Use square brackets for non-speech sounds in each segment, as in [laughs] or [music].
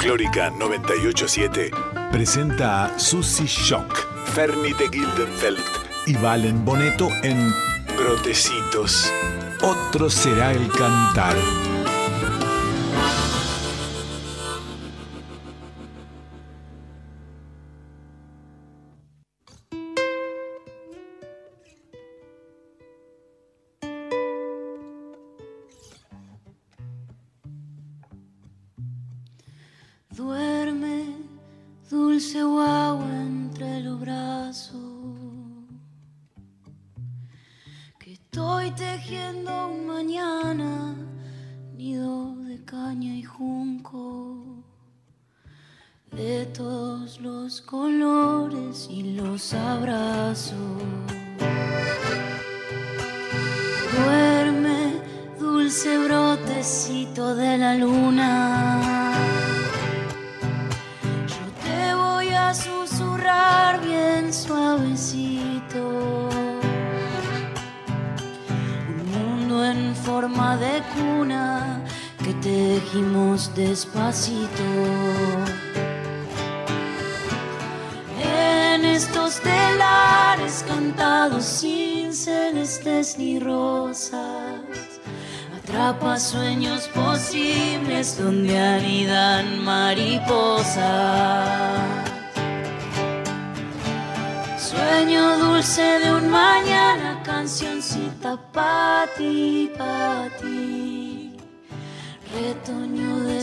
Folclórica 987 presenta a Susie Shock, Fernie de Gildenfeld y Valen Boneto en Brotecitos. Otro será el cantar.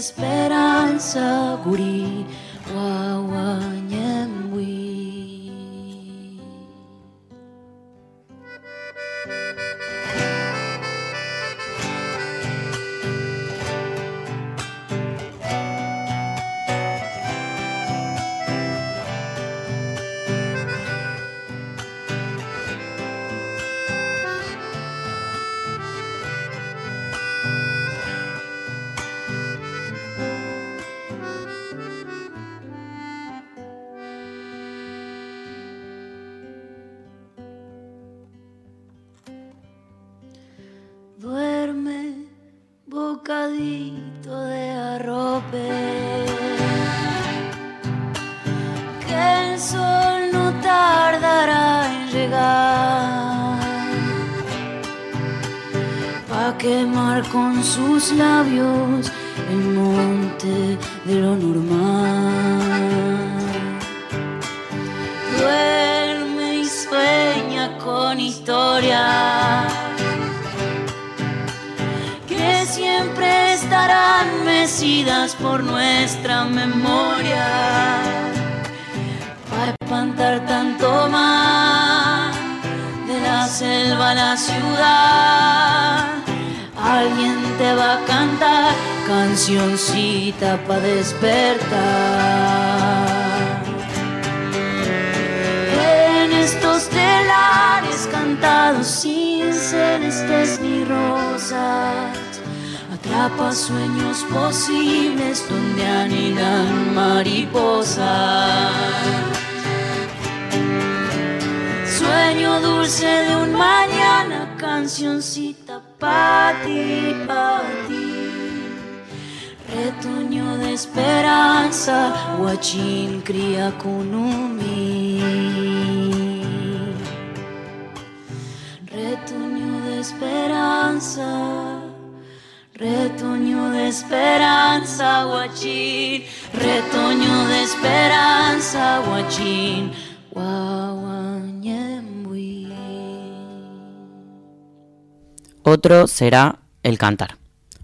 Para celestes ni rosas, atrapa sueños posibles donde anidan mariposas. Sueño dulce de un mañana, cancioncita para ti, para ti. Retoño de esperanza, Huachín cría Kunumi. Retoño esperanza, retoño de esperanza, Huachín. Retoño de esperanza, Huachín. Otro será el cantar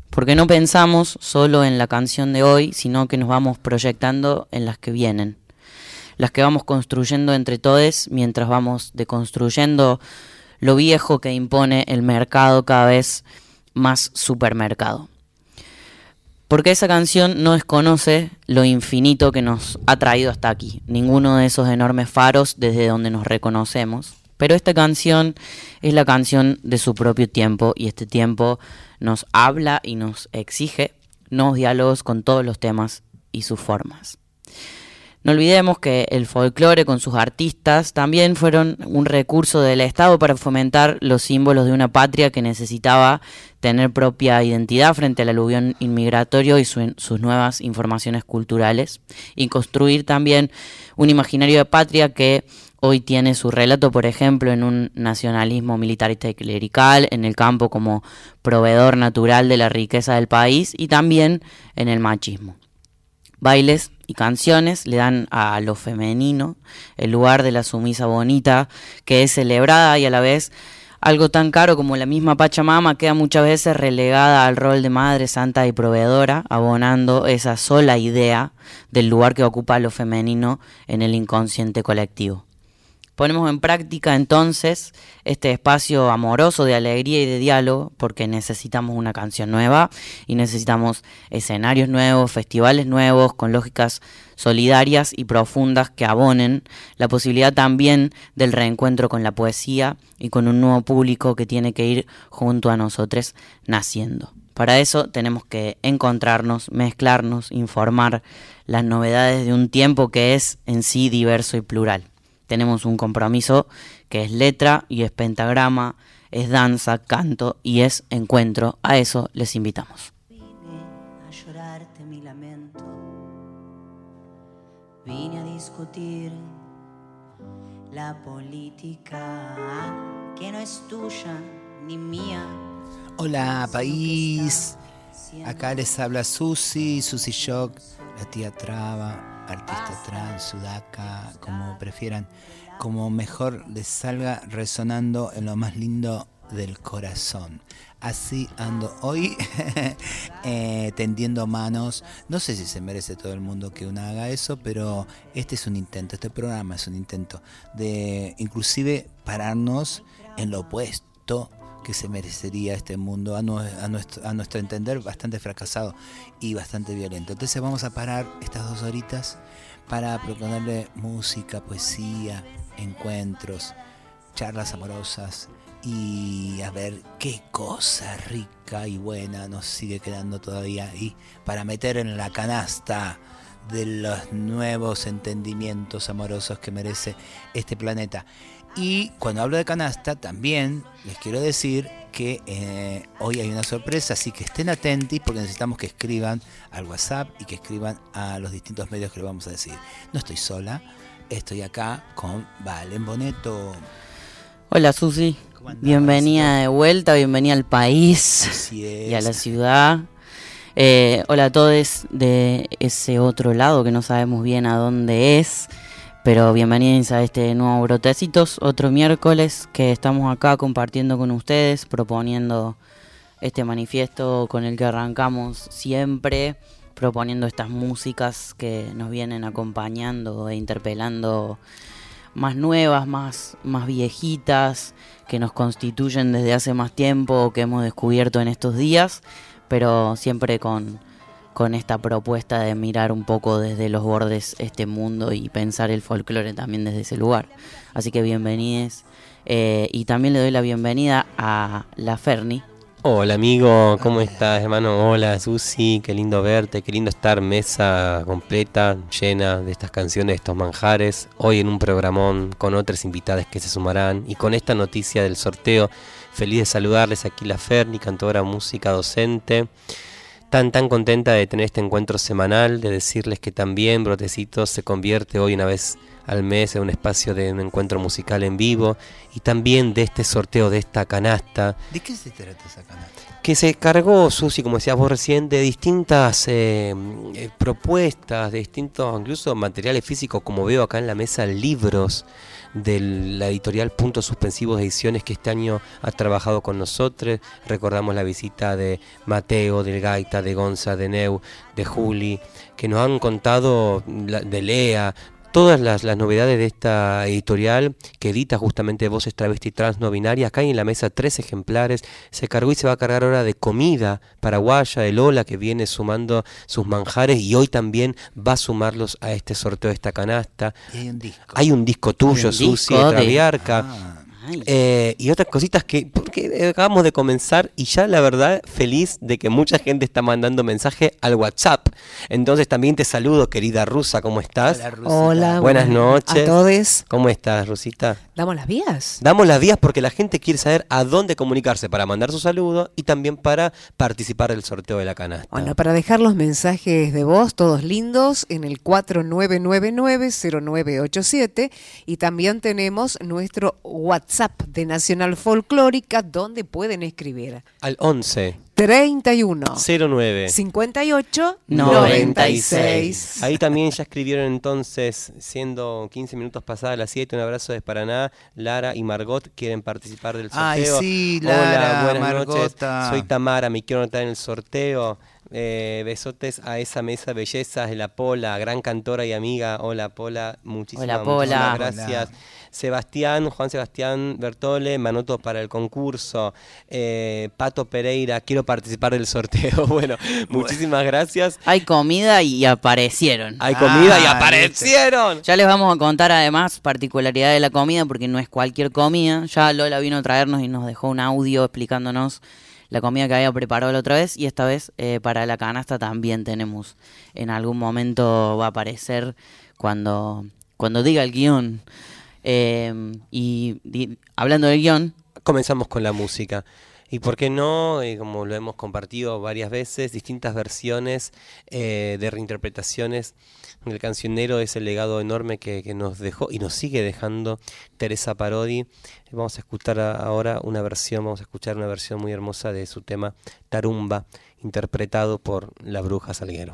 porque no pensamos solo en la canción de hoy, sino que nos vamos proyectando en las que vienen, las que vamos construyendo entre todos mientras vamos deconstruyendo lo viejo que impone el mercado cada vez más supermercado. Porque esa canción no desconoce lo infinito que nos ha traído hasta aquí, ninguno de esos enormes faros desde donde nos reconocemos. Pero esta canción es la canción de su propio tiempo y este tiempo nos habla y nos exige nuevos diálogos con todos los temas y sus formas. No olvidemos que el folclore con sus artistas también fueron un recurso del Estado para fomentar los símbolos de una patria que necesitaba tener propia identidad frente al aluvión inmigratorio y sus nuevas informaciones culturales y construir también un imaginario de patria que hoy tiene su relato, por ejemplo, en un nacionalismo militarista y clerical, en el campo como proveedor natural de la riqueza del país y también en el machismo. Bailes canciones le dan a lo femenino el lugar de la sumisa bonita que es celebrada y a la vez algo tan caro como la misma Pachamama queda muchas veces relegada al rol de madre santa y proveedora, abonando esa sola idea del lugar que ocupa lo femenino en el inconsciente colectivo. Ponemos en práctica entonces este espacio amoroso de alegría y de diálogo porque necesitamos una canción nueva y necesitamos escenarios nuevos, festivales nuevos con lógicas solidarias y profundas que abonen la posibilidad también del reencuentro con la poesía y con un nuevo público que tiene que ir junto a nosotros naciendo. Para eso tenemos que encontrarnos, mezclarnos, informar las novedades de un tiempo que es en sí diverso y plural tenemos un compromiso que es letra y es pentagrama, es danza, canto y es encuentro. A eso les invitamos. Vine a llorarte mi lamento, vine a discutir la política que no es tuya ni mía. Hola país, acá les habla Susi, Susi Shock, la tía Traba, artista trans, sudaca, como prefieran, como mejor les salga resonando en lo más lindo del corazón. Así ando hoy [laughs] eh, tendiendo manos. No sé si se merece todo el mundo que uno haga eso, pero este es un intento, este programa es un intento de inclusive pararnos en lo opuesto que se merecería este mundo, a, nuestro, nuestro entender bastante fracasado y bastante violento. Entonces vamos a parar estas dos horitas para proponerle música, poesía, encuentros, charlas amorosas y a ver qué cosa rica y buena nos sigue quedando todavía ahí para meter en la canasta de los nuevos entendimientos amorosos que merece este planeta. Y cuando hablo de canasta, también les quiero decir que eh, hoy hay una sorpresa, así que estén atentos porque necesitamos que escriban al WhatsApp y que escriban a los distintos medios que le vamos a decir. No estoy sola, estoy acá con Valen Boneto. Hola Susi, bienvenida de vuelta, bienvenida al país y a la ciudad. Eh, hola a todos de ese otro lado que no sabemos bien a dónde es. Pero bienvenidos a este nuevo Brotecitos, otro miércoles que estamos acá compartiendo con ustedes, proponiendo este manifiesto con el que arrancamos siempre, proponiendo estas músicas que nos vienen acompañando e interpelando más nuevas, más, más viejitas, que nos constituyen desde hace más tiempo, que hemos descubierto en estos días, pero siempre con con esta propuesta de mirar un poco desde los bordes este mundo y pensar el folclore también desde ese lugar. Así que bienvenidos. Eh, y también le doy la bienvenida a la Ferni. Hola amigo, ¿cómo estás hermano? Hola Susi, qué lindo verte, qué lindo estar mesa completa, llena de estas canciones, de estos manjares, hoy en un programón con otras invitadas que se sumarán y con esta noticia del sorteo. Feliz de saludarles aquí la Ferni, cantora música docente tan tan contenta de tener este encuentro semanal, de decirles que también Brotecitos se convierte hoy una vez al mes en un espacio de un encuentro musical en vivo y también de este sorteo de esta canasta. ¿De qué se trata esa canasta? Que se cargó, Susi, como decías vos recién, de distintas eh, eh, propuestas, de distintos incluso materiales físicos, como veo acá en la mesa, libros de la editorial Puntos Suspensivos Ediciones que este año ha trabajado con nosotros. Recordamos la visita de Mateo, del Gaita, de Gonza, de Neu, de Juli, que nos han contado de Lea, todas las, novedades de esta editorial que edita justamente Voces Travesti Trans No Binarias. Acá hay en la mesa tres ejemplares. Se cargó y se va a cargar ahora de comida paraguaya, de Lola, que viene sumando sus manjares y hoy también va a sumarlos a este sorteo de esta canasta. hay un disco. Hay un disco tuyo, Susi, de Traviarca. Ah. Eh, y otras cositas que, porque acabamos de comenzar y ya la verdad feliz de que mucha gente está mandando mensaje al WhatsApp. Entonces también te saludo, querida Rusa, ¿cómo estás? Hola, Rusita. Hola, Buenas noches. A todos. ¿Cómo estás, Rusita? ¿Damos las vías? Damos las vías porque la gente quiere saber a dónde comunicarse para mandar su saludo y también para participar del sorteo de la canasta. Bueno, para dejar los mensajes de voz, todos lindos, en el 4999-0987 y también tenemos nuestro WhatsApp de Nacional Folclórica donde pueden escribir Al 11 31 09 58 96. 96. Ahí también ya escribieron entonces, siendo 15 minutos pasadas las 7, un abrazo desde Paraná. Lara y Margot quieren participar del Ay, sorteo. sí, Hola, Lara, buenas Margota. noches. Soy Tamara, me quiero anotar en el sorteo. Eh, besotes a esa mesa de bellezas de la Pola, gran cantora y amiga. Hola Pola, muchísimas, Hola, Pola. muchísimas gracias. Sebastián, Juan Sebastián Bertole, Manoto para el concurso. Eh, Pato Pereira, quiero participar del sorteo. [laughs] Bueno, muchísimas gracias. Hay comida y aparecieron. Hay comida y Ah, aparecieron. Ya les vamos a contar además particularidad de la comida porque no es cualquier comida. Ya Lola vino a traernos y nos dejó un audio explicándonos la comida que había preparado la otra vez y esta vez eh, para la canasta también tenemos. En algún momento va a aparecer cuando, cuando diga el guion. Eh, y hablando del guion, Comenzamos con la música. Y por qué no, Eh, como lo hemos compartido varias veces, distintas versiones eh, de reinterpretaciones del cancionero, ese legado enorme que, que nos dejó y nos sigue dejando Teresa Parodi. Vamos a escuchar ahora una versión, vamos a escuchar una versión muy hermosa de su tema Tarumba, interpretado por la bruja Salguero.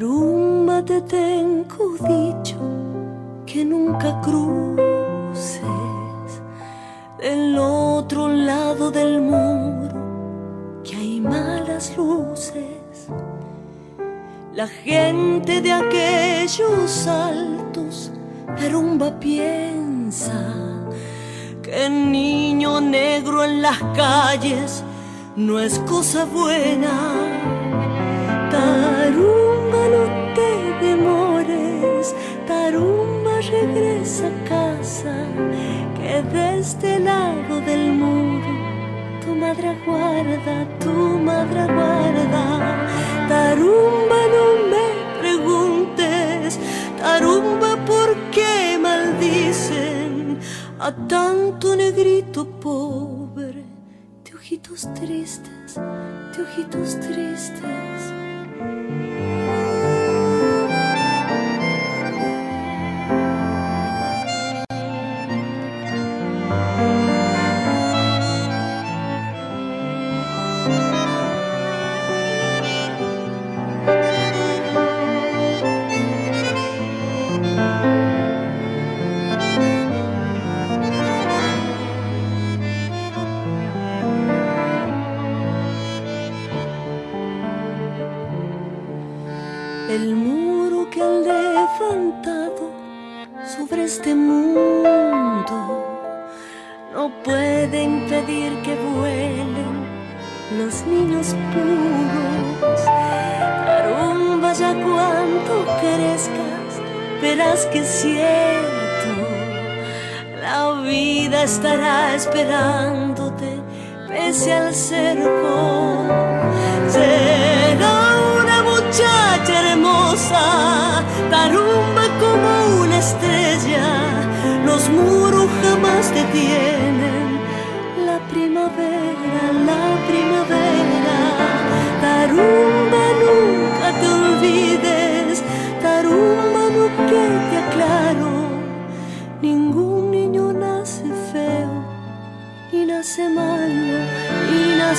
Tarumba, te tengo dicho que nunca cruces del otro lado del muro, que hay malas luces. La gente de aquellos altos, Tarumba piensa que el niño negro en las calles no es cosa buena. Tarumba, no te demores, Tarumba regresa a casa, que de este lado del muro tu madre aguarda, tu madre aguarda. Tarumba, no me preguntes, Tarumba, ¿por qué maldicen a tanto negrito pobre? De ojitos tristes, de ojitos tristes. El verás que es cierto. La vida estará esperándote pese al cerco. Será una muchacha hermosa, tarumba como una estrella. Los muros jamás detienen la primavera, la primavera.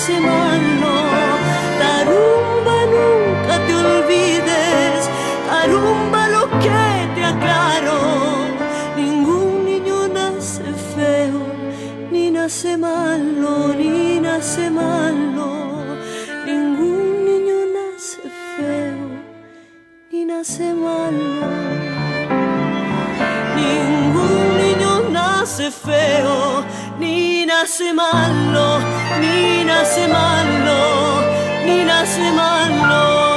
Ni nace malo. Tarumba, nunca te olvides, tarumba, lo que te aclaro. Ningún niño nace feo, nace malo, ni nace malo. Ningún niño nace feo, ni nace malo. Ningún niño nace feo, ni nace malo, ni nace malo, ni nace malo.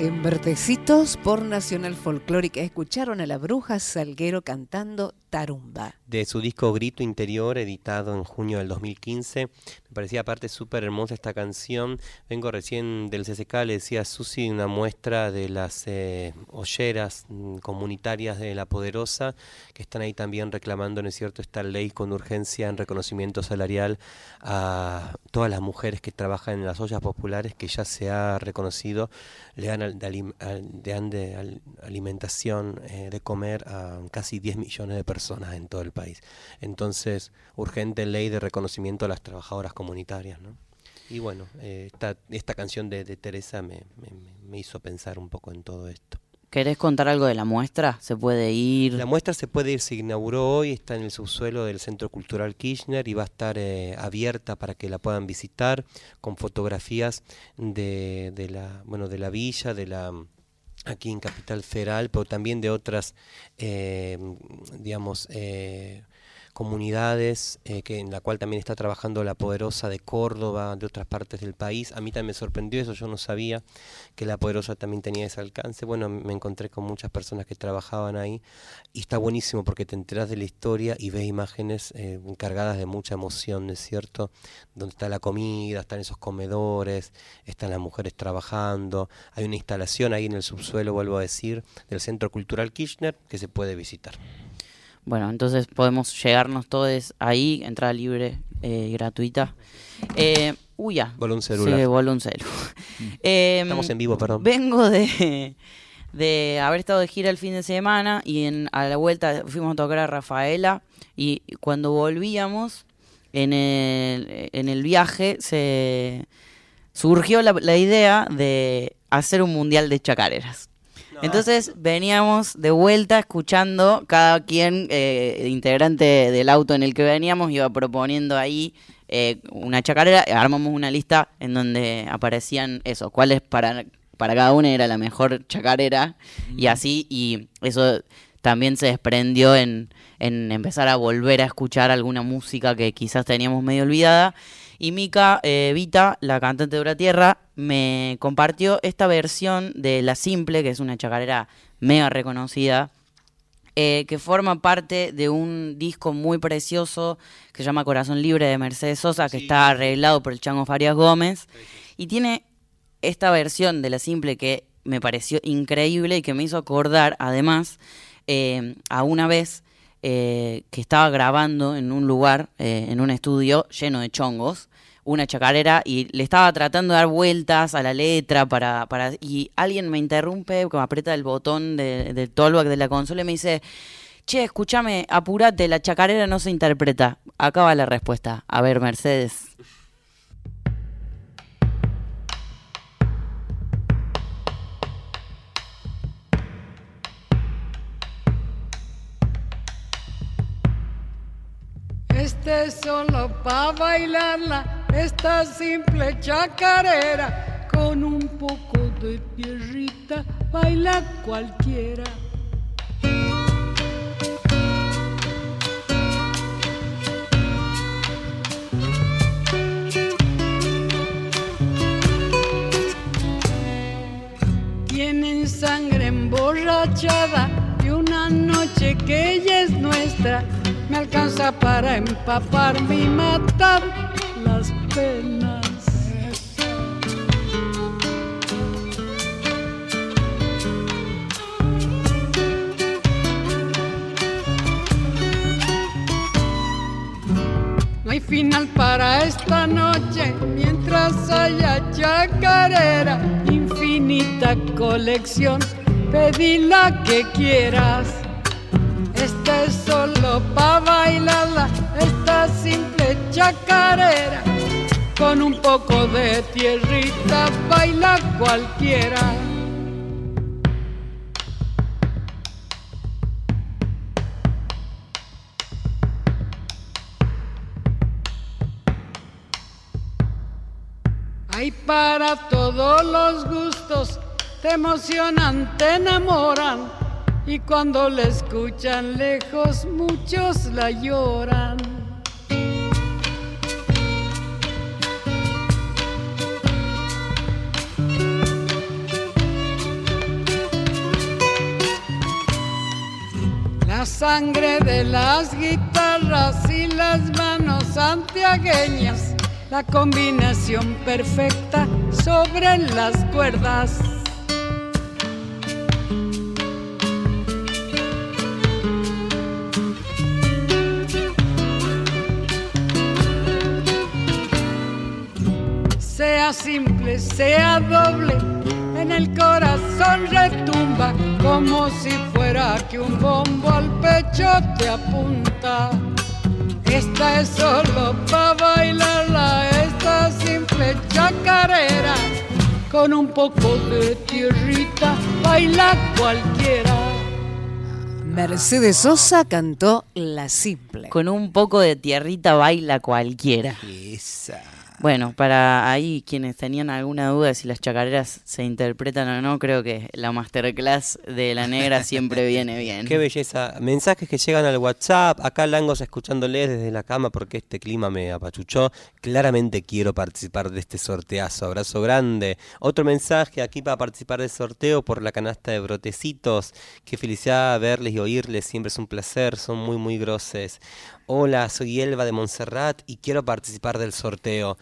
En Vertecitos por Nacional Folclórica escucharon a la bruja Salguero cantando Tarumba. de su disco Grito Interior, editado en junio del 2015. Me parecía aparte súper hermosa esta canción. Vengo recién del CCK, le decía Susi una muestra de las eh, olleras mm, comunitarias de La Poderosa, que están ahí también reclamando, ¿no es cierto?, esta ley con urgencia en reconocimiento salarial a todas las mujeres que trabajan en las ollas populares, que ya se ha reconocido, le dan, de, alim- al- de alimentación, eh, de comer a casi 10 millones de personas en todo el país. Entonces, urgente ley de reconocimiento a las trabajadoras comunitarias, ¿no? Y bueno, eh, esta, esta canción de, de Teresa me, me- me hizo pensar un poco en todo esto. ¿Querés contar algo de la muestra? ¿Se puede ir? La muestra se puede ir, se inauguró hoy, está en el subsuelo del Centro Cultural Kirchner y va a estar eh, abierta para que la puedan visitar con fotografías de, de la bueno de la villa, de la aquí en Capital Federal, pero también de otras eh, digamos eh, comunidades eh, que en la cual también está trabajando la poderosa de Córdoba, de otras partes del país. A mí también me sorprendió eso, yo no sabía que la poderosa también tenía ese alcance. Bueno, me encontré con muchas personas que trabajaban ahí y está buenísimo porque te enteras de la historia y ves imágenes eh, cargadas de mucha emoción, ¿no es cierto? Donde está la comida, están esos comedores, están las mujeres trabajando, hay una instalación ahí en el subsuelo, vuelvo a decir, del Centro Cultural Kirchner que se puede visitar. Bueno, entonces podemos llegarnos todos ahí, entrada libre eh, y gratuita. Eh, uy, ya. Voló un celular. Sí, voló un celu. [laughs] Em, Estamos en vivo, perdón. Vengo de, de haber estado de gira el fin de semana y en, a la vuelta fuimos a tocar a Rafaela y cuando volvíamos en el, en el viaje se surgió la, la idea de hacer un mundial de chacareras. Entonces veníamos de vuelta escuchando cada quien, eh, integrante del auto en el que veníamos, iba proponiendo ahí eh, una chacarera, armamos una lista en donde aparecían eso, cuáles para, para cada una era la mejor chacarera y así, y eso también se desprendió en, en empezar a volver a escuchar alguna música que quizás teníamos medio olvidada. Y Mika eh, Vita, la cantante de Tierra, me compartió esta versión de La Simple, que es una chacarera mega reconocida, eh, que forma parte de un disco muy precioso que se llama Corazón Libre de Mercedes Sosa, que está arreglado por el Chango Farias Gómez. Y tiene esta versión de La Simple que me pareció increíble y que me hizo acordar, además, eh, a una vez eh, que estaba grabando en un lugar, eh, en un estudio lleno de chongos, una chacarera y le estaba tratando de dar vueltas a la letra para, para y alguien me interrumpe, como aprieta el botón de- del tollback de la consola y me dice, che, escúchame, apurate, la chacarera no se interpreta. Acá va la respuesta. A ver, Mercedes. Este es solo para bailarla, esta simple chacarera, con un poco de tierrita, baila cualquiera. Tienen sangre emborrachada y una noche que ella es nuestra me alcanza para empaparme y matar las penas. No hay final para esta noche mientras haya chacarera, infinita colección, pedí la que quieras. Esta solo pa' bailarla, esta simple chacarera. Con un poco de tierrita baila cualquiera. Hay para todos los gustos, te emocionan, te enamoran y cuando la escuchan lejos, muchos la lloran. La sangre de las guitarras y las manos santiagueñas, la combinación perfecta sobre las cuerdas. Sea simple, sea doble, en el corazón retumba como si fuera que un bombo al pecho te apunta. Esta es solo para bailarla, esta simple chacarera. Con un poco de tierrita baila cualquiera. Mercedes Sosa cantó La Simple. Con un poco de tierrita baila cualquiera. Esa. Bueno, para ahí quienes tenían alguna duda de si las chacareras se interpretan o no, creo que la masterclass de la negra [laughs] siempre viene bien. Qué belleza. Mensajes que llegan al WhatsApp. Acá Langos escuchándoles desde la cama porque este clima me apachuchó. Claramente quiero participar de este sorteazo. Abrazo grande. Otro mensaje aquí para participar del sorteo por la canasta de brotecitos. Qué felicidad verles y oírles. Siempre es un placer. Son muy, muy groses. Hola, soy Elba de Montserrat y quiero participar del sorteo.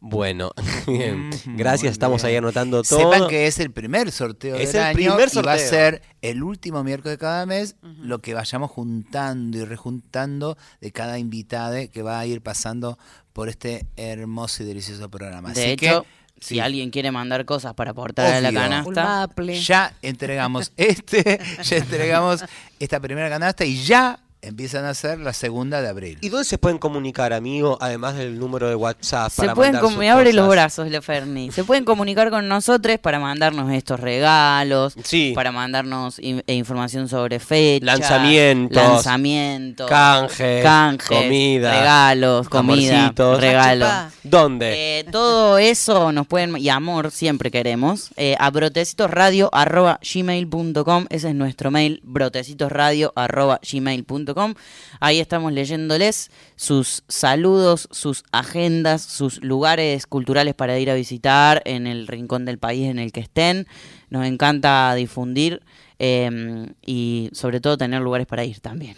Bueno, [laughs] bien. Mm, Gracias, estamos ahí anotando todo. Sepan que es el primer sorteo Es del el año primer y va a sorteo. ser el último miércoles de cada mes lo que vayamos juntando y rejuntando de cada invitada que va a ir pasando por este hermoso y delicioso programa. De Así hecho, que, si sí, alguien quiere mandar cosas para aportar a la canasta, ya entregamos [laughs] este, [laughs] ya entregamos esta primera canasta y ya empiezan a hacer la segunda de abril. ¿Y dónde se pueden comunicar, amigo? Además del número de WhatsApp. se para pueden mandar com- sus me abre los brazos, Leferni. Se pueden comunicar con nosotros para mandarnos estos regalos, Sí. para mandarnos in- e información sobre fechas, Lanzamientos, lanzamientos, canjes, canjes, comida, regalos, comida, regalos. Chupá. ¿Dónde? Eh, todo eso nos pueden, y amor siempre queremos, eh, a brotecitosradio.gmail.com, ese es nuestro mail, brotecitosradio.gmail.com. Ahí estamos leyéndoles sus saludos, sus agendas, sus lugares culturales para ir a visitar en el rincón del país en el que estén. Nos encanta difundir eh, y sobre todo tener lugares para ir también.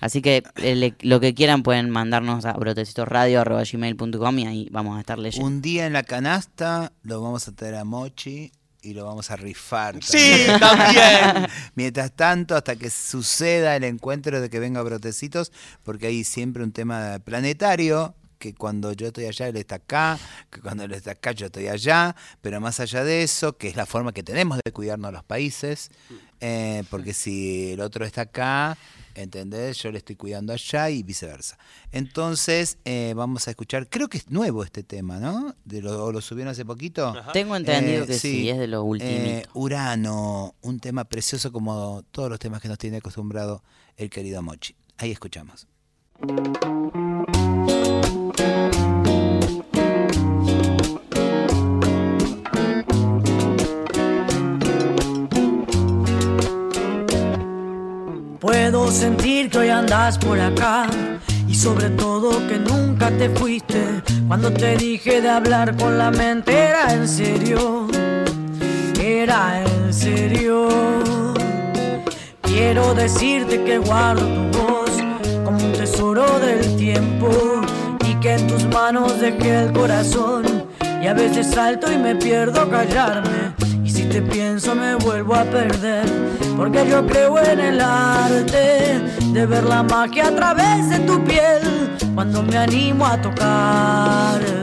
Así que eh, lo que quieran pueden mandarnos a brotecitosradio.gmail.com y ahí vamos a estar leyendo. Un día en la canasta lo vamos a traer a Mochi y lo vamos a rifar. Sí, también. [laughs] también. [laughs] Mientras tanto, hasta que suceda el encuentro de que venga Brotecitos, porque hay siempre un tema planetario, que cuando yo estoy allá él está acá, que cuando él está acá yo estoy allá, pero más allá de eso, que es la forma que tenemos de cuidarnos los países, eh, porque si el otro está acá, ¿entendés? Yo le estoy cuidando allá y viceversa. Entonces, eh, vamos a escuchar, creo que es nuevo este tema, ¿no? De lo, ¿O lo subieron hace poquito? Tengo entendido Eh, que sí, es de lo último. eh, Urano, un tema precioso como todos los temas que nos tiene acostumbrado el querido Mochi. Ahí escuchamos. Puedo sentir que hoy andas por acá. Y sobre todo que nunca te fuiste. Cuando te dije de hablar con la mente era en serio, era en serio. Quiero decirte que guardo tu voz como un tesoro del tiempo. Y que en tus manos dejé el corazón. Y a veces salto y me pierdo callarme te pienso me vuelvo a perder porque yo creo en el arte de ver la magia a través de tu piel cuando me animo a tocarte.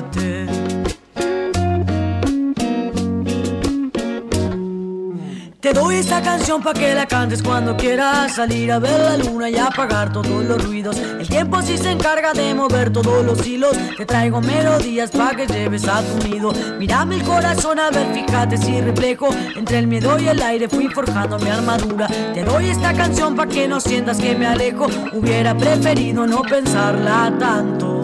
Te doy esta canción pa' que la cantes cuando quieras salir a ver la luna y apagar todos los ruidos. El tiempo sí se encarga de mover todos los hilos. Te traigo melodías pa' que lleves a tu nido. Mírame el corazón a ver, fíjate si reflejo. Entre el miedo y el aire fui forjando mi armadura. Te doy esta canción pa' que no sientas que me alejo. Hubiera preferido no pensarla tanto.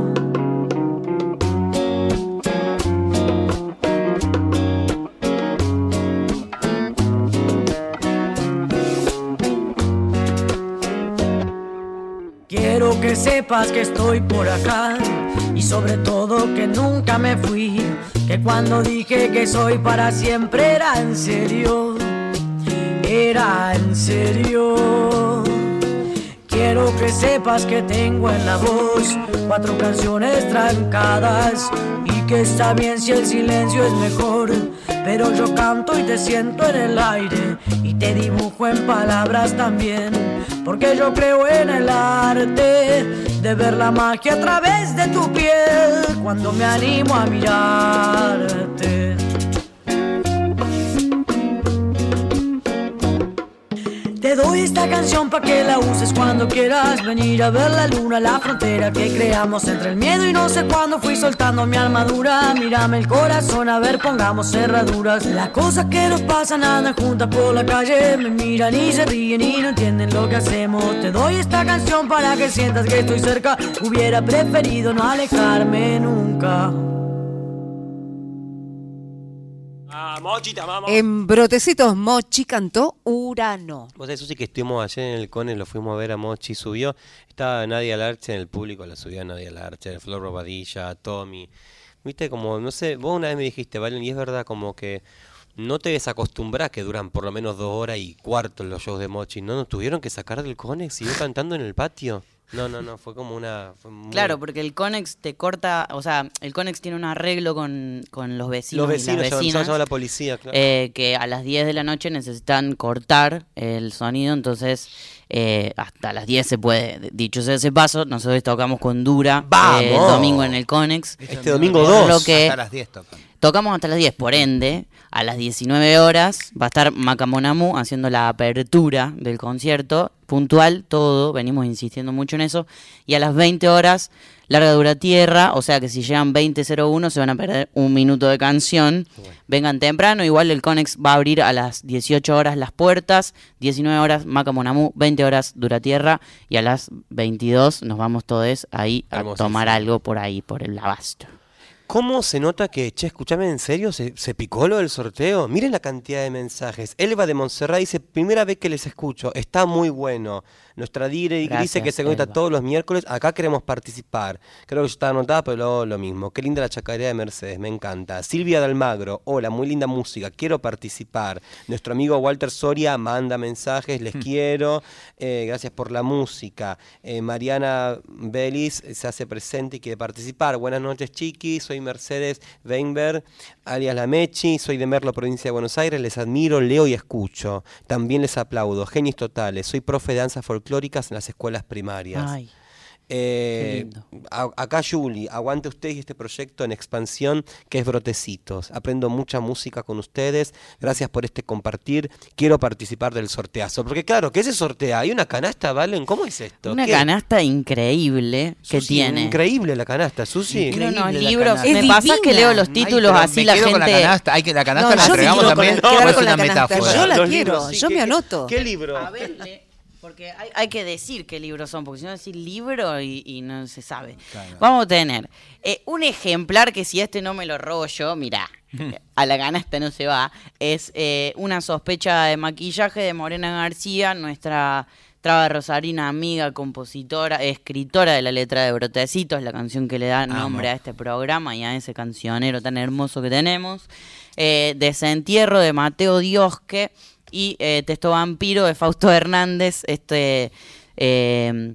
Que estoy por acá y sobre todo que nunca me fui, que cuando dije que soy para siempre era en serio, era en serio. Quiero que sepas que tengo en la voz cuatro canciones trancadas y que está bien si el silencio es mejor, pero yo canto y te siento en el aire y te dibujo en palabras también, porque yo creo en el arte de ver la magia a través de tu piel cuando me animo a mirarte. Te doy esta canción para que la uses cuando quieras venir a ver la luna, la frontera que creamos entre el miedo y no sé cuándo fui soltando mi armadura. Mírame el corazón, a ver, pongamos cerraduras. La cosa que nos pasan andan juntas por la calle, me miran y se ríen y no entienden lo que hacemos. Te doy esta canción para que sientas que estoy cerca. Hubiera preferido no alejarme nunca. Mochi, te amamos. En Brotecitos Mochi cantó Urano. Vos sabés, Susi, que estuvimos ayer en el Cone, lo fuimos a ver a Mochi, subió, estaba Nadia Larche en el público, la subió Nadia Larche, Flor Robadilla, Tommy. Viste, como, no sé, vos una vez me dijiste, Valen, y es verdad, como que no te desacostumbras que duran por lo menos dos horas y cuarto los shows de Mochi, ¿no? ¿Nos tuvieron que sacar del Cone? ¿Siguió cantando en el patio? No, no, no, fue como una... fue muy- Claro, porque el Conex te corta, o sea, el Conex tiene un arreglo con, con los vecinos, Los vecinos, y las vecinas, llaman a la policía, claro. eh, que a las 10 de la noche necesitan cortar el sonido, entonces eh, hasta las 10 se puede. Dicho sea ese paso, nosotros tocamos con Dura ¡Vamos! eh, el domingo en el Conex. Este domingo Por 2. lo que Hasta las 10 tocan. Tocamos hasta las 10, por ende, a las 19 horas va a estar Macamonamu haciendo la apertura del concierto, puntual, todo, venimos insistiendo mucho en eso, y a las 20 horas, larga dura tierra, o sea que si llegan 20.01 se van a perder un minuto de canción, vengan temprano, igual el Conex va a abrir a las 18 horas las puertas, 19 horas Macamonamu, 20 horas dura tierra, y a las 22 nos vamos todos ahí a Hermosísimo. tomar algo por ahí, por el abasto. ¿Cómo se nota que, che, escúchame en serio, se, se picó lo del sorteo? Miren la cantidad de mensajes. Elba de Montserrat dice, primera vez que les escucho, está muy bueno. Nuestra dire dice Gracias, que se conecta Elba. todos los miércoles, acá queremos participar. Creo que ya está anotada, pero luego lo mismo. Qué linda la chacarera de Mercedes, me encanta. Silvia de Almagro, hola, muy linda música, quiero participar. Nuestro amigo Walter Soria manda mensajes, les quiero, eh, gracias por la música. Eh, Mariana Belis se hace presente y quiere participar. Buenas noches, Chiqui, soy Mercedes Weinberg, alias La Mechi, soy de Merlo, provincia de Buenos Aires, les admiro, leo y escucho. También les aplaudo, genios totales. Soy profe de danzas folclóricas en las escuelas primarias. Ay. Eh, a- acá Juli, aguante usted y este proyecto en expansión que es Brotecitos. Aprendo mucha música con ustedes. Gracias por este compartir. Quiero participar del sorteazo. Porque claro, ¿qué se sortea? ¿Hay una canasta, Valen? ¿Cómo es esto? Una ¿Qué? canasta increíble que Susi, tiene. Increíble la canasta, Susi. Tiene unos libros. canasta. Me Es pasa que divina. leo los títulos así me la quedo gente. con la canasta. Hay que, la canasta No, la entregamos también. el- quedar o es con la una canasta. metáfora. Yo la Los quiero, libros, sí, yo ¿qué- me qué- anoto. ¿Qué libro? A ver, le- porque hay, hay que decir qué libros son, porque si no decir libro y, y no se sabe. Claro. Vamos a tener eh, un ejemplar que si este no me lo robo yo, mirá, [laughs] a la canasta no se va, es eh, una sospecha de maquillaje de Morena García, nuestra traba rosarina, amiga, compositora, escritora de la letra de Brotecitos, la canción que le da Amo. nombre a este programa y a ese cancionero tan hermoso que tenemos. Eh, Desentierro de Mateo Diosque y eh, Texto Vampiro de Fausto Hernández, este... eh,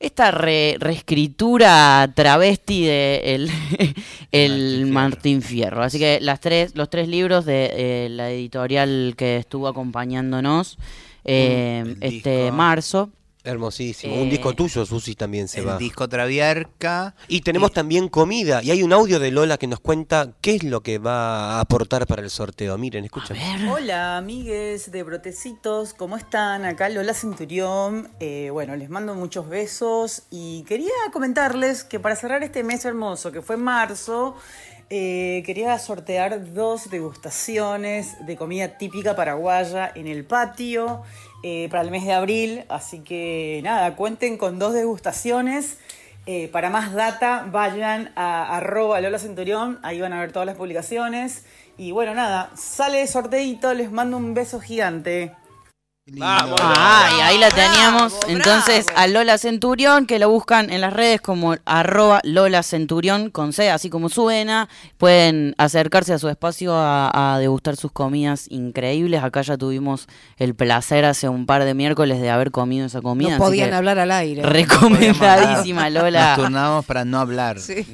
esta re- reescritura travesti de el, [laughs] el Martín Fierro. Así que las tres, los tres libros de eh, la editorial que estuvo acompañándonos eh, este disco. marzo. Hermosísimo. Eh, Un disco tuyo, Susi, también se El va. disco Travierca. Y tenemos también comida. Y hay un audio de Lola que nos cuenta qué es lo que va a aportar para el sorteo. Miren, escuchen. Hola, amigues de Brotecitos, ¿cómo están? Acá Lola Centurión. Eh, bueno, les mando muchos besos y quería comentarles que para cerrar este mes hermoso, que fue marzo, eh, quería sortear dos degustaciones de comida típica paraguaya en el patio eh, para el mes de abril. Así que nada, cuenten con dos degustaciones. Eh, para más data, vayan a arroba Lola Centurión, ahí van a ver todas las publicaciones. Y bueno, nada, sale sorteito, les mando un beso gigante. Vamos, Ah, y ahí la teníamos. bravo, Entonces, bravo. a Lola Centurión, que lo buscan en las redes como arroba Lola Centurión con C, así como suena. Pueden acercarse a su espacio a, a degustar sus comidas increíbles. Acá ya tuvimos el placer hace un par de miércoles de haber comido esa comida. No podían que hablar al aire. Recomendadísima, Nos Lola. turnamos para no hablar. Sí.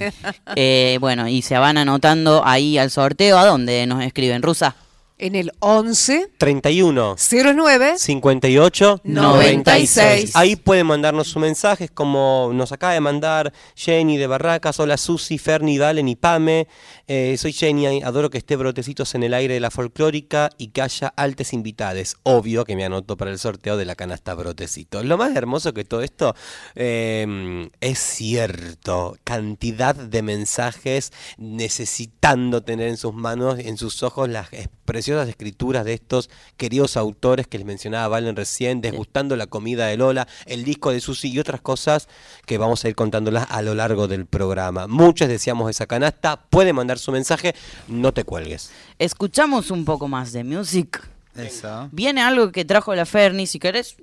Eh, bueno, y se van anotando ahí al sorteo. ¿A dónde nos escriben? Rusa. En el 11 31 09 58 96. Ahí pueden mandarnos sus mensajes, como nos acaba de mandar Jenny de Barracas. Hola Susi, Ferni, Valen y Pame. Eh, soy Jenny, adoro que esté brotecitos en el aire de la folclórica y que haya altes invitades. Obvio que me anoto para el sorteo de la canasta brotecitos. Lo más hermoso que todo esto eh, es cierto. Cantidad de mensajes necesitando tener en sus manos, en sus ojos, las preciosas escrituras de estos queridos autores que les mencionaba Valen recién, desgustando la comida de Lola, el disco de Susi y otras cosas que vamos a ir contándolas a lo largo del programa. Muchos deseamos esa canasta, puede mandar su mensaje, no te cuelgues. Escuchamos un poco más de music. Eso. Viene algo que trajo la Ferni, si querés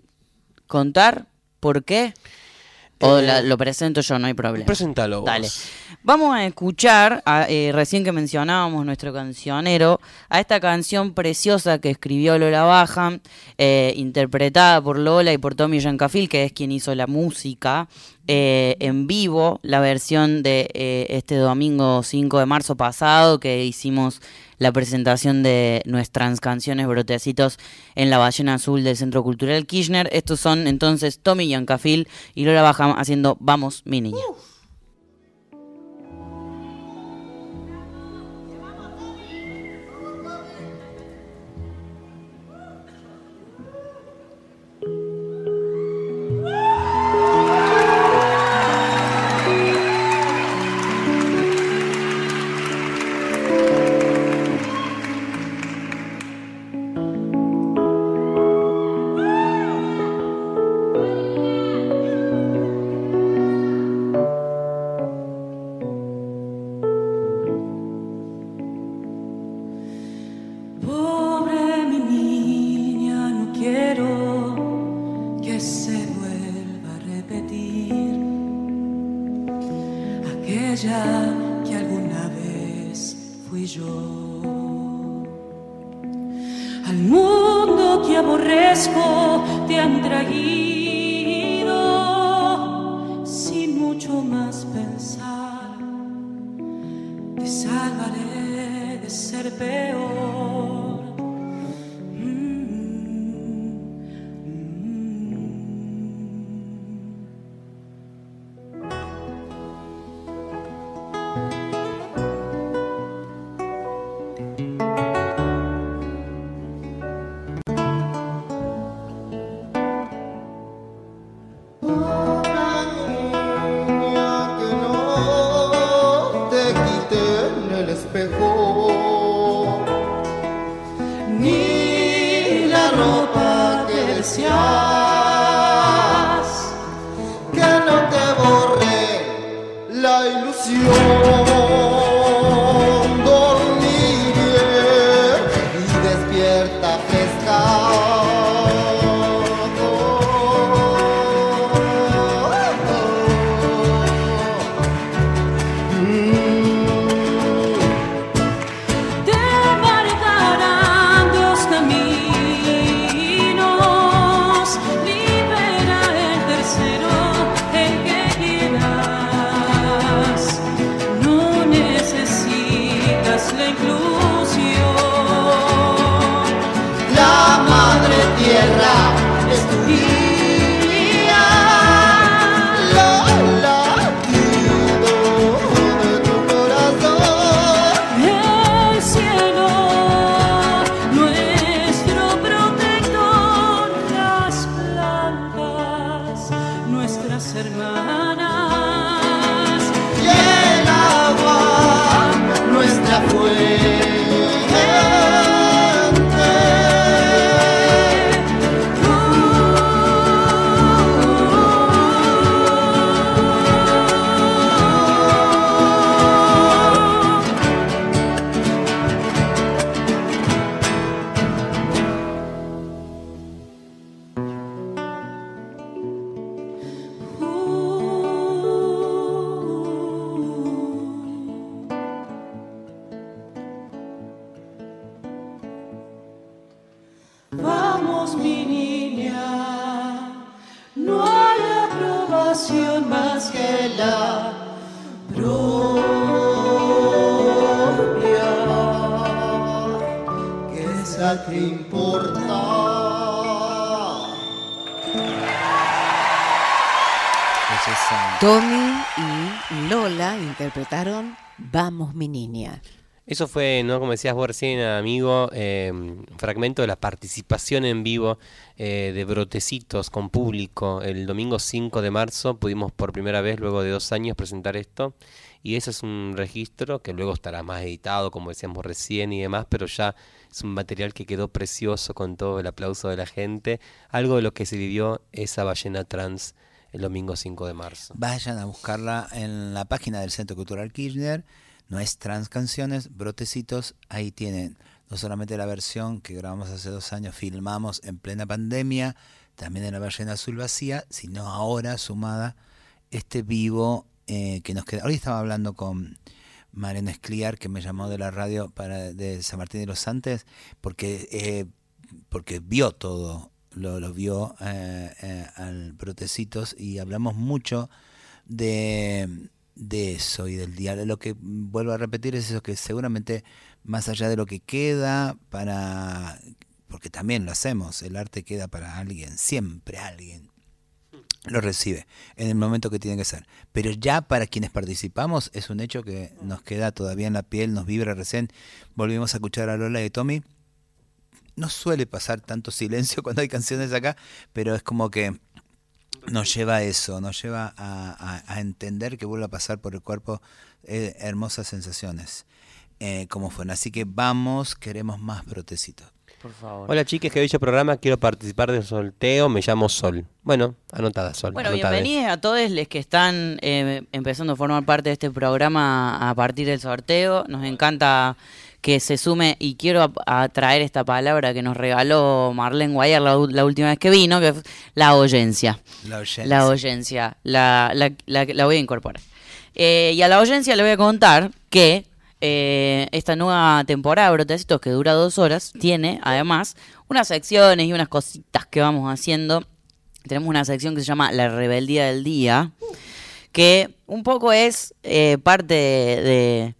contar por qué. O Eh, la- lo presento yo, no hay problema. Preséntalo vos. Dale. Vamos a escuchar, a- eh, recién que mencionábamos nuestro cancionero, a esta canción preciosa que escribió Lola Baja, eh, interpretada por Lola y por Tommy Yancafil, que es quien hizo la música, eh, en vivo, la versión de eh, este domingo 5 de marzo pasado, que hicimos la presentación de nuestras canciones Brotecitos en la Ballena Azul del Centro Cultural Kirchner. Estos son entonces Tommy Yancafil y Lola Baja haciendo Vamos, mi niña. Pobre Eso fue, ¿no? Como decías vos recién, amigo, eh, fragmento de la participación en vivo eh, de Brotecitos con público. El domingo 5 de marzo pudimos por primera vez, luego de dos años, presentar esto. Y ese es un registro que luego estará más editado, como decíamos recién y demás, pero ya es un material que quedó precioso con todo el aplauso de la gente. Algo de lo que se vivió esa ballena trans el domingo 5 de marzo. Vayan a buscarla en la página del Centro Cultural Kirchner. Nuestras canciones, brotecitos, ahí tienen no solamente la versión que grabamos hace dos años, filmamos en plena pandemia, también en la ballena azul vacía, sino ahora sumada este vivo eh, que nos queda. Hoy estaba hablando con Mariano Escliar, que me llamó de la radio para de San Martín de los Andes, porque, eh, porque vio todo, lo, lo vio eh, eh, al Brotecitos y hablamos mucho de, de eso y del diálogo. Lo que vuelvo a repetir es eso que seguramente más allá de lo que queda para porque también lo hacemos, el arte queda para alguien, siempre alguien lo recibe en el momento que tiene que ser. Pero ya para quienes participamos es un hecho que nos queda todavía en la piel, nos vibra recién. Volvimos a escuchar a Lola y Tommy. No suele pasar tanto silencio [laughs] cuando hay canciones acá, pero es como que nos lleva a eso, nos lleva a, a- a entender que vuelve a pasar por el cuerpo eh, hermosas sensaciones, eh, como fueron. Así que vamos, queremos más brotecitos. Por favor. Hola chiques, que dicho programa, quiero participar del sorteo, me llamo Sol. Bueno, anotada Sol. Bueno, anotada. bienvenidos a todos los que están eh, empezando a formar parte de este programa a partir del sorteo. Nos encanta que se sume y quiero a, a traer esta palabra que nos regaló Marlene Guayar la, última vez que vino, que es la oyencia. La oyencia. La oyencia, la, la, la- la voy a incorporar. Eh, y a la oyencia le voy a contar que eh, esta nueva temporada de Brotecitos, que dura dos horas, tiene además unas secciones y unas cositas que vamos haciendo. Tenemos una sección que se llama La Rebeldía del Día, que un poco es eh, parte de, de-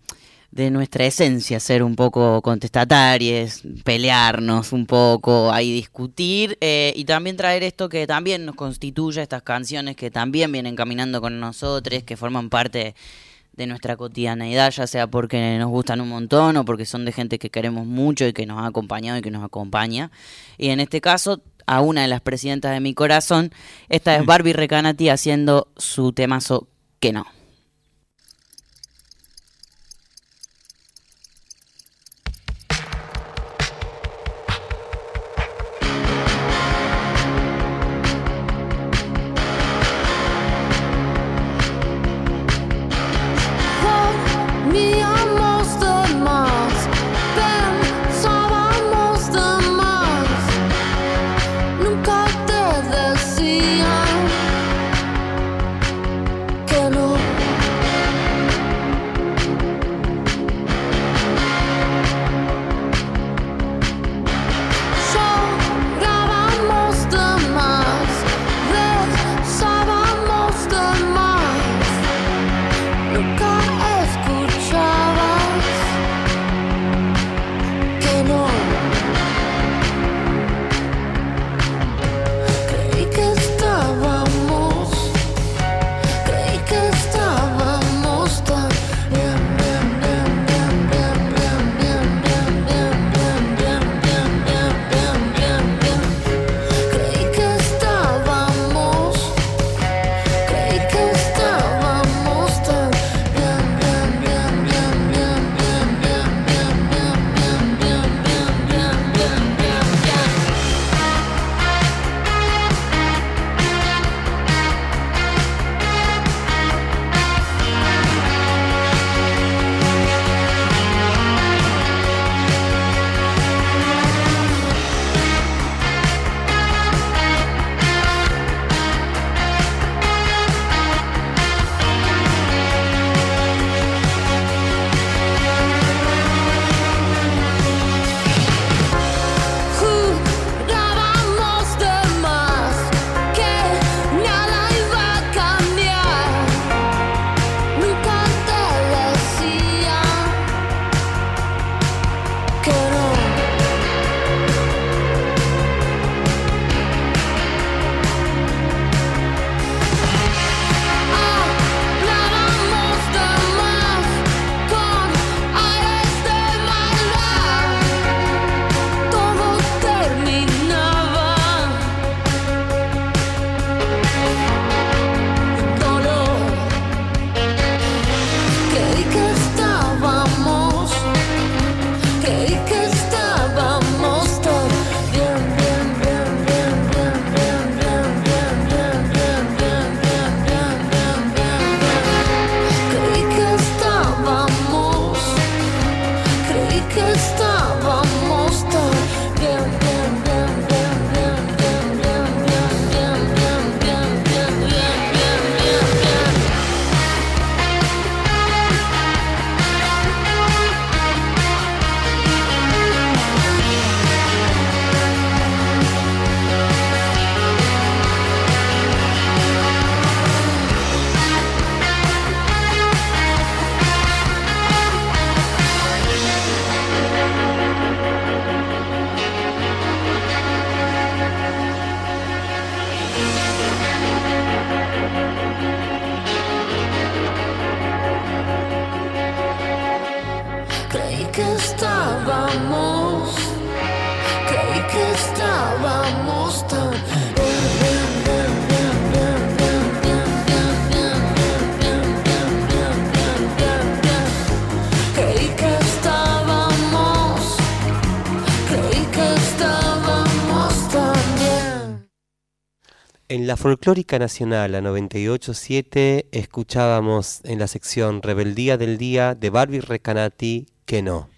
de nuestra esencia, ser un poco contestatarios, pelearnos un poco, ahí discutir eh, y también traer esto que también nos constituye, estas canciones que también vienen caminando con nosotros, que forman parte de nuestra cotidianeidad, ya sea porque nos gustan un montón o porque son de gente que queremos mucho y que nos ha acompañado y que nos acompaña. Y en este caso, a una de las presidentas de mi corazón, esta es Barbie Recanati haciendo su temazo que no. Folclórica nacional, la 98.7, escuchábamos en la sección Rebeldía del Día de Barbie Recanati que no.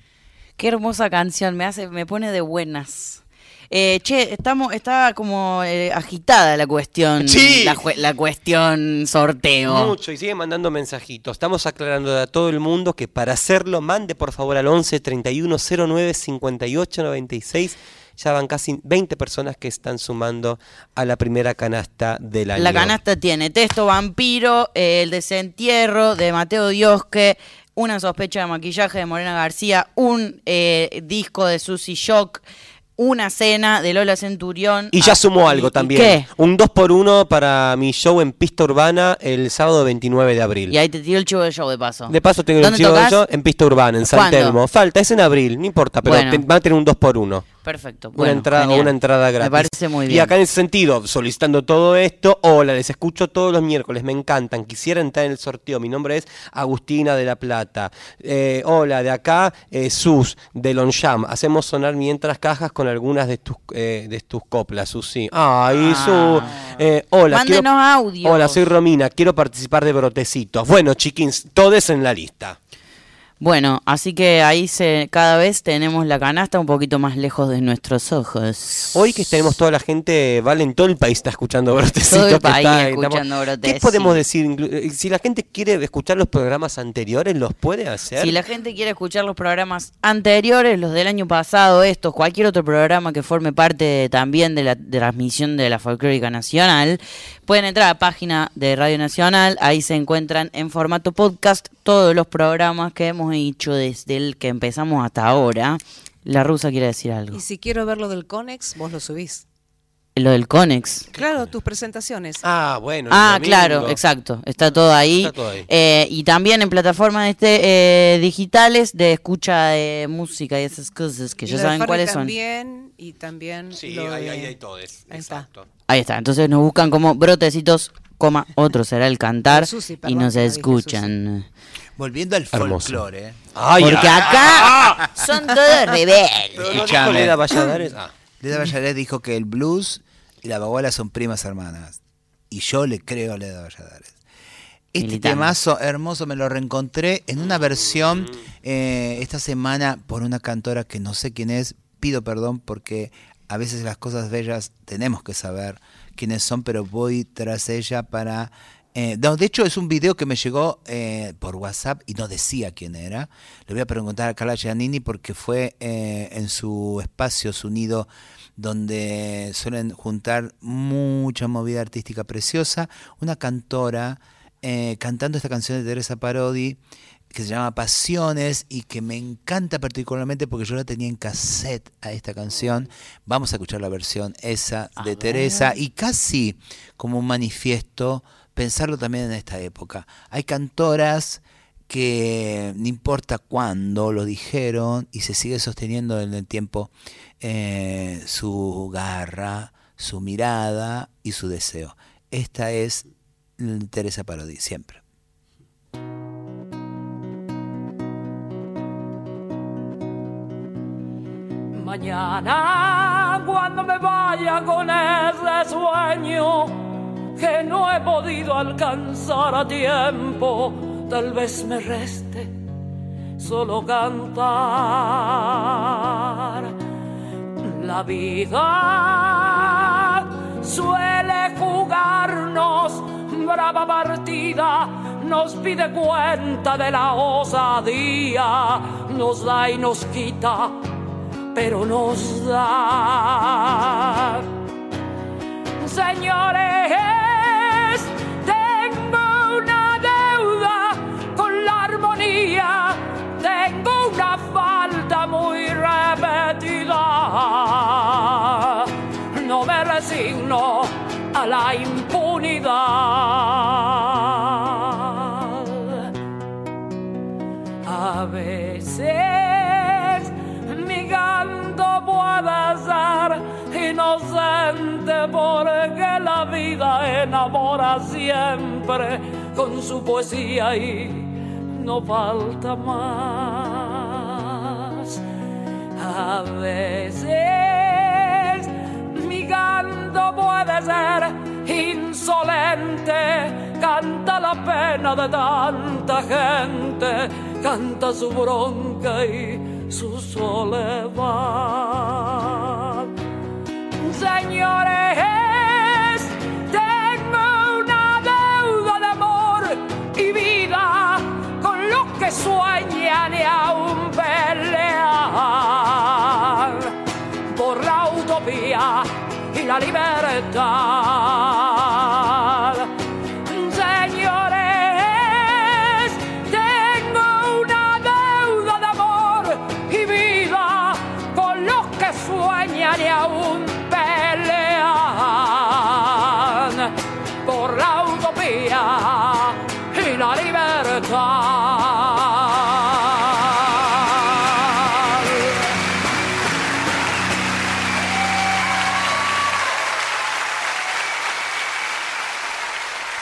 Qué hermosa canción, me hace, me pone de buenas. Eh, che, estamos, está como eh, agitada la cuestión, Sí. la cuestión sorteo. Mucho y sigue mandando mensajitos. Estamos aclarando a todo el mundo que para hacerlo mande por favor al 11 31 09 58 96. Ya van casi 20 personas que están sumando a la primera canasta del año. La canasta tiene Texto Vampiro, eh, El Desentierro de Mateo Diosque, Una sospecha de maquillaje de Morena García, un eh, disco de Susy Shock, Una cena de Lola Centurión. Y ya Ah, sumó ¿y- algo también. ¿Qué? Un 2x1 para mi show en Pista Urbana el sábado 29 de abril. Y ahí te tiro el chivo del show de paso. De paso tengo el ¿Dónde chivo tocas? yo en Pista Urbana, en San ¿Cuándo? Telmo. Falta, es en abril, no importa, pero Bueno. te- va a tener un 2x1. Perfecto. Una entrada, genial. una entrada gratis. Me parece muy Y bien. acá en ese sentido, solicitando todo esto, hola, les escucho todos los miércoles, me encantan, quisiera entrar en el sorteo, mi nombre es Agustina de la Plata. Eh, hola, de acá, eh, Sus, de Lonjam, hacemos sonar mientras cajas con algunas de tus, eh, de tus coplas, Susi. Ay, Su, eh, hola. quiero- Mándenos audios. Hola, soy Romina, quiero participar de Brotecitos. Bueno, chiquins, todos en la lista. Bueno, así que ahí se, cada vez tenemos la canasta un poquito más lejos de nuestros ojos. Hoy que tenemos toda la gente, vale, en todo el país está escuchando Brotecitos. Todo el país está- escuchando ¿Qué Brotecitos. podemos decir? Eh, Si la gente quiere escuchar los programas anteriores, ¿los puede hacer? Si la gente quiere escuchar los programas anteriores, los del año pasado, estos, cualquier otro programa que forme parte también de la de transmisión de la Folclórica Nacional, pueden entrar a la página de Radio Nacional, ahí se encuentran en formato podcast todos los programas que hemos hecho desde el que empezamos hasta ahora. La rusa quiere decir algo. Y si quiero ver lo del Conex, vos lo subís. Lo del Conex. Claro, tus presentaciones. Ah, bueno. Ah, claro, exacto. Está todo ahí. Está todo ahí. Eh, y también en plataformas este, eh, digitales de escucha de música y esas cosas que Y ya saben cuáles son. también, y también Sí, lo ahí, de- ahí hay todos. Ahí está. Ahí está. Entonces nos buscan como brotecitos, coma, otro será el cantar Susi, y perdón, nos que no dije escuchan. Volviendo al Hermoso. folclore. Ay, Porque ah, acá son todos rebeldes. No. Leda Valladares. Ah. Leda Valladares dijo que el blues y la baguala son primas hermanas. Y yo le creo a Leda Valladares. Este Militante. temazo hermoso me lo reencontré en una versión eh, esta semana por una cantora que no sé quién es. Pido perdón porque a veces las cosas bellas tenemos que saber quiénes son, pero voy tras ella para... eh, no, de hecho es un video que me llegó eh, por WhatsApp y no decía quién era. Le voy a preguntar a Carla Giannini porque fue eh, en su espacio, su nido, donde suelen juntar mucha movida artística preciosa. Una cantora cantando esta canción de Teresa Parodi que se llama Pasiones y que me encanta particularmente porque yo la tenía en cassette a esta canción. Vamos a escuchar la versión esa de Teresa y casi como un manifiesto pensarlo también en esta época. Hay cantoras que no importa cuándo lo dijeron y se sigue sosteniendo en el tiempo eh, su garra, su mirada y su deseo. Esta es Teresa Parodi, siempre. Mañana, cuando me vaya con ese sueño que no he podido alcanzar a tiempo, tal vez me reste solo cantar. La vida suele jugarnos brava partida, nos pide cuenta de la osadía, nos da y nos quita pero nos da señores, tengo una deuda con la armonía, tengo una falta muy repetida. No me resigno a la impunidad. A veces mi canto puede ser insolente porque la vida enamora siempre con su poesía y no falta más. A veces mi canto puede ser insolente, canta la pena de tanta gente, canta su bronca y su soledad. Señores, tengo una deuda de amor y vida con los que sueñan y aún pelean por la utopía y la libertad. Señores, tengo una deuda de amor y vida con los que sueñan y aún y la.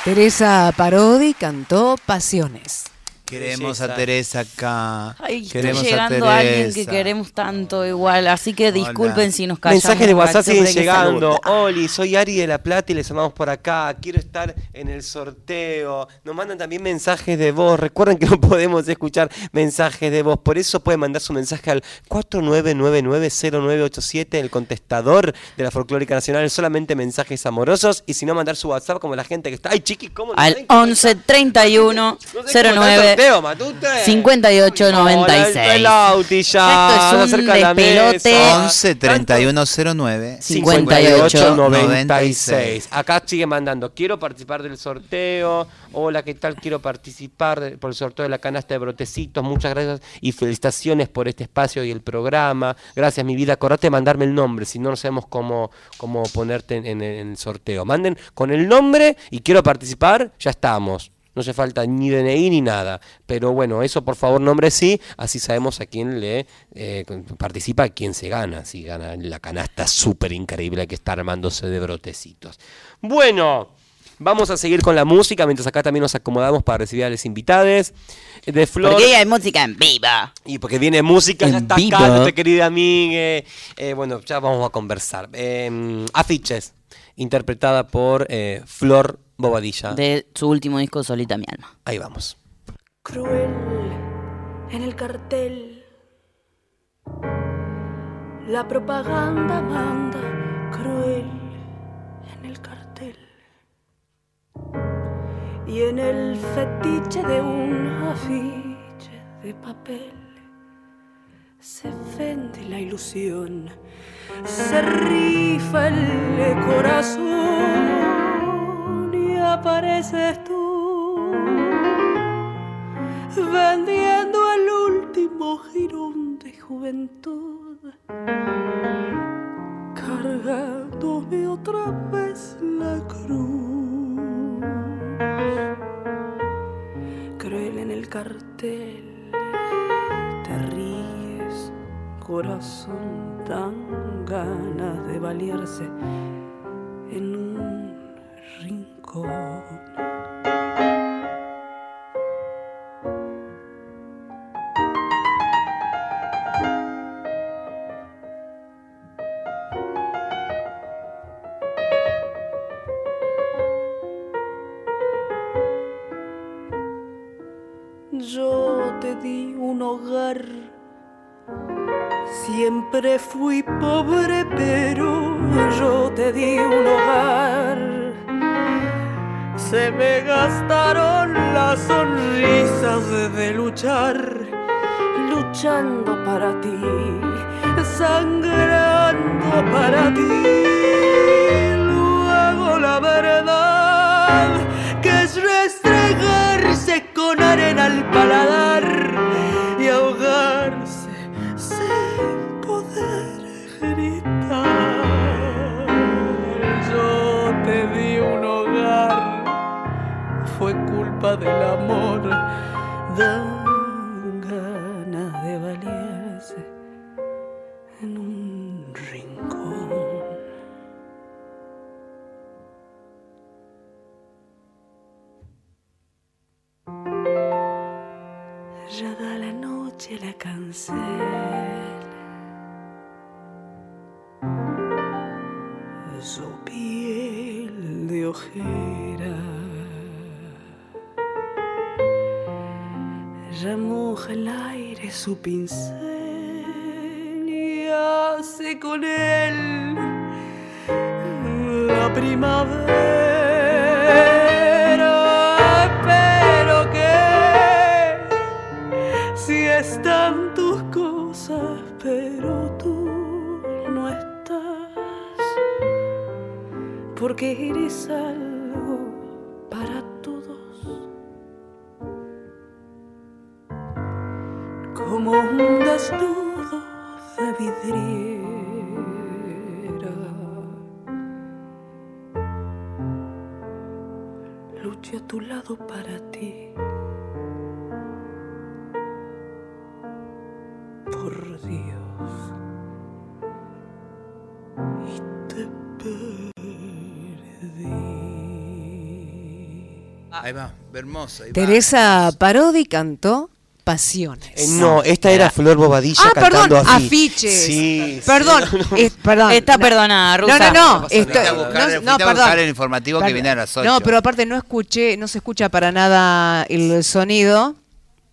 Teresa Parodi cantó Pasiones. Queremos a. Teresa acá. Ay, queremos llegando a alguien que Teresa. queremos tanto igual, así que disculpen si nos callamos. Mensajes de WhatsApp siempre siguen llegando. [laughs] Oli, soy Ari de La Plata y les llamamos por acá. Quiero estar en el sorteo. Nos mandan también mensajes de voz. Recuerden que no [laughs] podemos escuchar mensajes de voz. Por eso pueden mandar su mensaje al 49990987, el contestador de la Folclórica Nacional. Solamente mensajes amorosos. Y si no, mandar su WhatsApp como la gente que está. Ay, chiqui, ¿cómo no Al saben cómo 11 31 está el 09 sorteo, Matute? 58 Hola, 96. el Lauti ya. Esto es un despelote. mesa. 11 3109 58 96. Acá sigue mandando, quiero participar del sorteo. Hola, ¿qué tal? Quiero participar de- por el sorteo de la canasta de brotecitos. Muchas gracias y felicitaciones por este espacio y el programa. Gracias, mi vida. Acordate de mandarme el nombre, si no, no sabemos cómo, cómo ponerte en, en el- en el sorteo. Manden con el nombre y quiero participar, ya estamos. No hace falta ni DNI ni nada. Pero bueno, eso por favor nombre sí, así sabemos a quién le eh, participa, a quién se gana. Si gana la canasta súper increíble que está armándose de brotecitos. Bueno, vamos a seguir con la música mientras acá también nos acomodamos para recibir a los invitados. De Flor. Porque hay música en viva. Y porque viene música, ya En está vivo. acá, nuestra querida amiga. Eh, bueno, ya vamos a conversar. Eh, afiches, interpretada por eh, Flor Bobadilla. De su último disco, Solita mi alma. Ahí vamos. cruel en el cartel. La propaganda manda cruel en el cartel. Y en el fetiche de un afiche de papel se vende la ilusión, se rifa el corazón apareces tú vendiendo el último jirón de juventud, cargándome otra vez la cruz. Cruel en el cartel, te ríes, corazón, dan ganas de valerse en un Yo te di un hogar, siempre fui pobre, pero yo te di un hogar. Se me gastaron las sonrisas de luchar, luchando para ti, sangrando para ti. Luego la verdad que es restregarse con arena al paladar del amor. Dan ganas de valerse en un rincón. Ya da la noche, la cansé. Ya moja el aire su pincel y hace con él la primavera. Pero que si están tus cosas, pero tú no estás, porque eres algo desnudo de vidriera. Luche a tu lado para ti. Por Dios. Y te perdí. Ahí va, va. Teresa Parodi cantó Pasiones. Eh, no, esta era Flor Bobadilla Ah, cantando perdón, afi- afiches. Sí, Perdón, sí, [laughs] no, no. eh, perdón. Está No, perdonada, No, Rusa. no, no. Fuiste esto- a buscar, no, no, a perdón. el informativo que Perdón. viene a las 8. No, pero aparte no escuché, no se escucha para nada el sonido.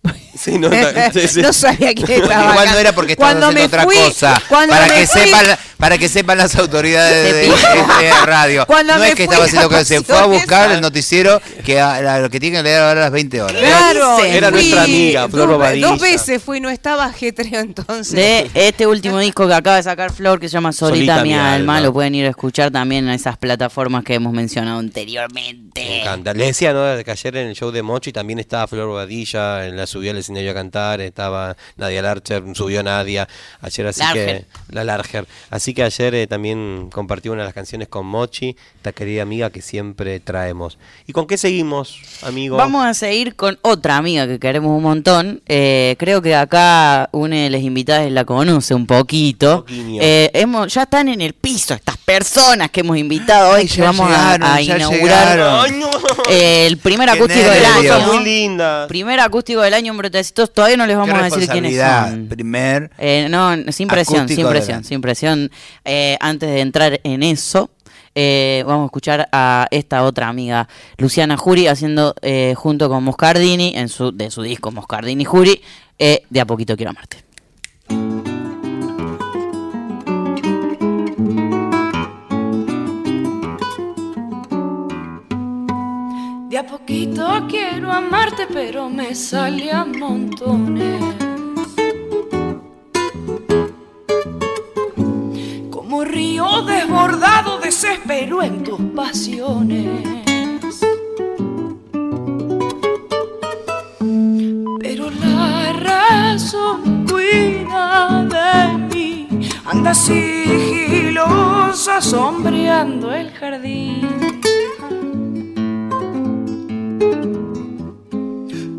[laughs] Sí, no, [laughs] sí, sí. No sabía quién estaba no era porque estaba Cuando haciendo me otra fui- cosa. cuando Para me que, fui- sepan, para que sepan las autoridades de, de- de radio. [laughs] Cuando no es que estaba haciendo que se fue a buscar el noticiero que a, a lo que tienen que leer ahora a las 20 horas. Claro, Era fui nuestra amiga, Flor dos, dos veces fui, no estaba ajetreo entonces. De este último disco que acaba de sacar Flor, que se llama Solita, Solita mi mi alma, alma. lo pueden ir a escuchar también en esas plataformas que hemos mencionado anteriormente. Me encanta. Les decía, ¿no? Que ayer en el show de Mochi también estaba Flor Bobadilla, en la subió al escenario a cantar, estaba Nadia Larcher, subió Nadia, ayer así Larger. que, la Larger. Así que ayer eh, también compartí una de las canciones con Mochi, esta querida amiga que siempre traemos. ¿Y con qué seguimos, amigo? Vamos a seguir con otra amiga que queremos un montón. Eh, creo que acá una de las invitadas la conoce un poquito. Eh, hemos, ya están en el piso estas personas que hemos invitado hoy, Ay, que vamos a- llegaron, a, ya inaugurar llegaron. ¡Ay, no! el primer acústico del año. muy linda. Primer acústico del año en Brotecitos. Todavía no les vamos a decir quiénes son. Primer. Eh, no, sin presión, sin presión, sin presión. Eh, antes de entrar en eso, eh, vamos a escuchar a esta otra amiga, Luciana Jury, haciendo eh, junto con Moscardini, en su, de su disco Moscardini Jury, De a poquito quiero amarte. De a poquito quiero amarte, pero me sale a montones. Desespero en tus pasiones. Pero la razón cuida de mí, anda sigilosa sombreando el jardín.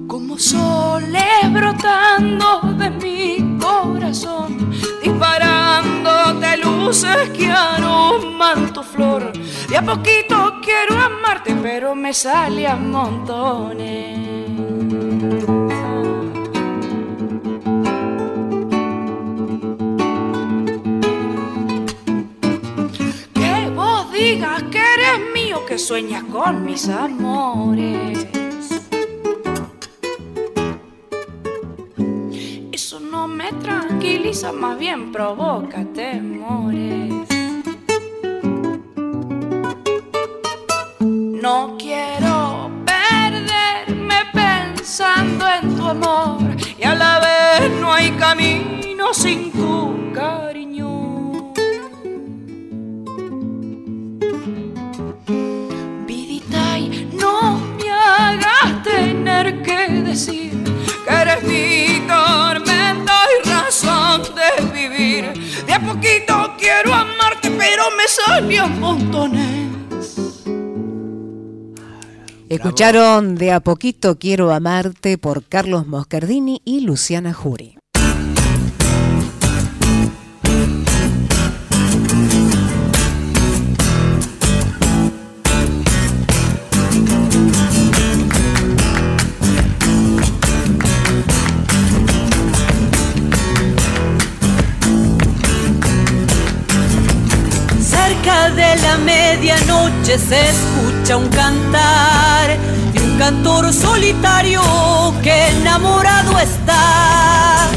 como soles brotando de mi corazón, disparándote luces que flor. De a poquito quiero amarte, pero me sale a montones. Que vos digas que eres mío, que sueñas con mis amores. Eso no me tranquiliza, más bien provoca temores. Escucharon de a poquito Quiero amarte por Carlos Moscardini y Luciana Jury. Medianoche se escucha un cantar de un cantor solitario que enamorado está.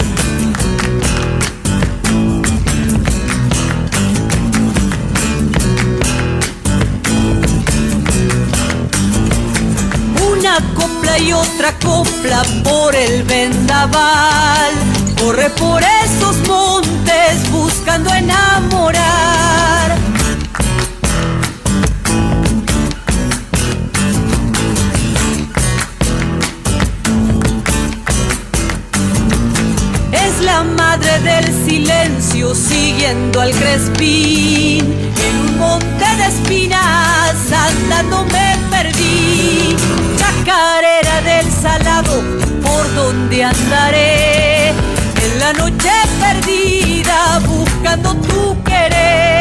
Una copla y otra copla por el vendaval. Corre por esos montes buscando enamorar. Madre del silencio siguiendo al crespín. En un monte de espinas andando me perdí. Chacarera del salado, por donde andaré. En la noche perdida buscando tu querer.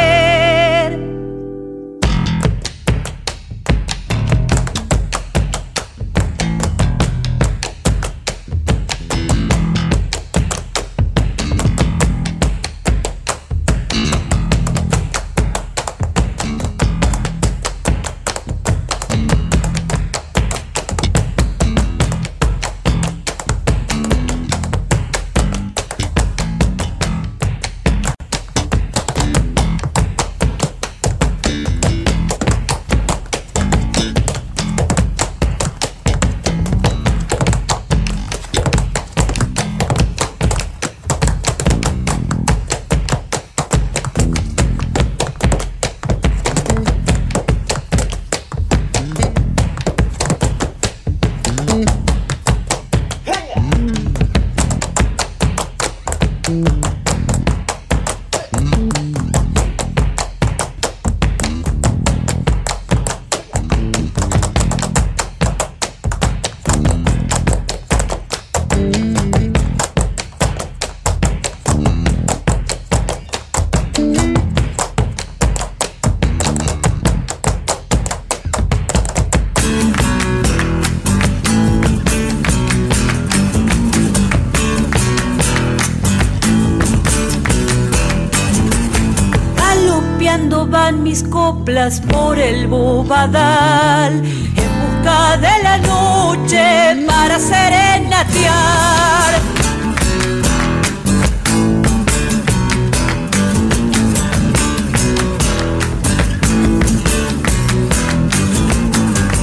Por el bobadal en busca de la noche para serenatear.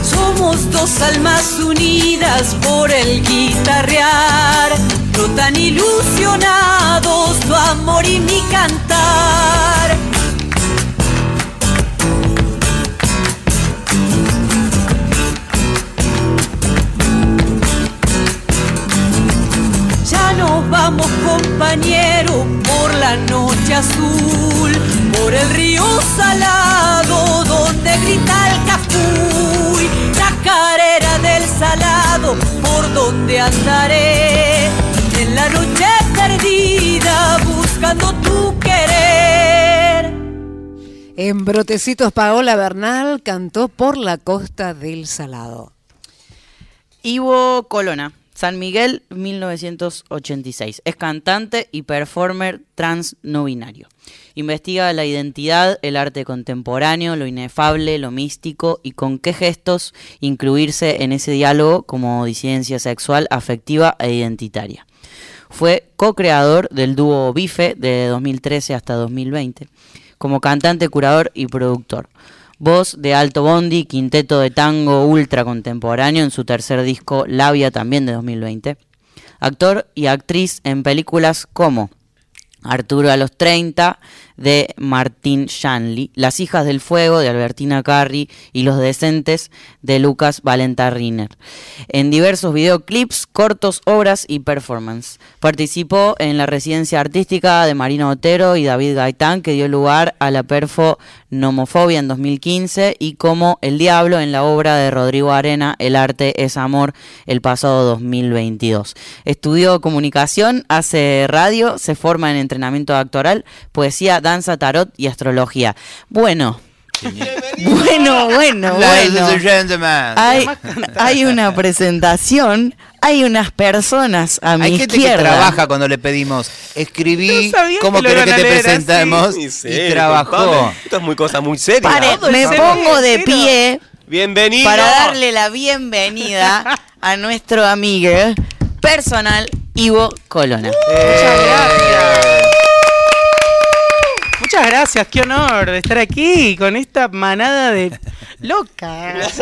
Somos dos almas unidas por el guitarrear, no tan ilusionados tu amor y mi cantar. La noche azul, por el río salado donde grita el capuy, chacarera del salado por donde andaré, en la noche perdida buscando tu querer. En Brotecitos Paola Bernal cantó por la costa del Salado. Ivo Colona, San Miguel, 1986. Es cantante y performer trans no binario. Investiga la identidad, el arte contemporáneo, lo inefable, lo místico y con qué gestos incluirse en ese diálogo como disidencia sexual, afectiva e identitaria. Fue co-creador del dúo Bife de 2013 hasta 2020, como cantante, curador y productor. Voz de Alto Bondi, quinteto de tango ultra contemporáneo en su tercer disco Labia también de 2020. Actor y actriz en películas como Arturo a los 30 de Martín Shanley, Las hijas del fuego de Albertina Carri y Los decentes de Lucas Valenta Riner. En diversos videoclips, cortos, obras y performance. Participó en la residencia artística de Marino Otero y David Gaitán que dio lugar a la perfo Nomofobia en 2015 y como El Diablo en la obra de Rodrigo Arena El arte es amor el pasado 2022. Estudió comunicación, hace radio, se forma en entrenamiento actoral, poesía, danza, tarot y astrología. Bueno, [laughs] Bueno, bueno, Ladies bueno. and gentlemen. Hay, hay una presentación, hay unas personas a mi Hay gente izquierda. que trabaja cuando le pedimos, escribí No cómo que querés que te así. presentemos Sí, sí, y trabajó. Esto es muy cosa muy seria. Pare, me pongo de cero. pie Bienvenido. para darle la bienvenida a nuestro amigo personal Ivo Colona. Muchas gracias. Muchas gracias, qué honor de estar aquí con esta manada de locas.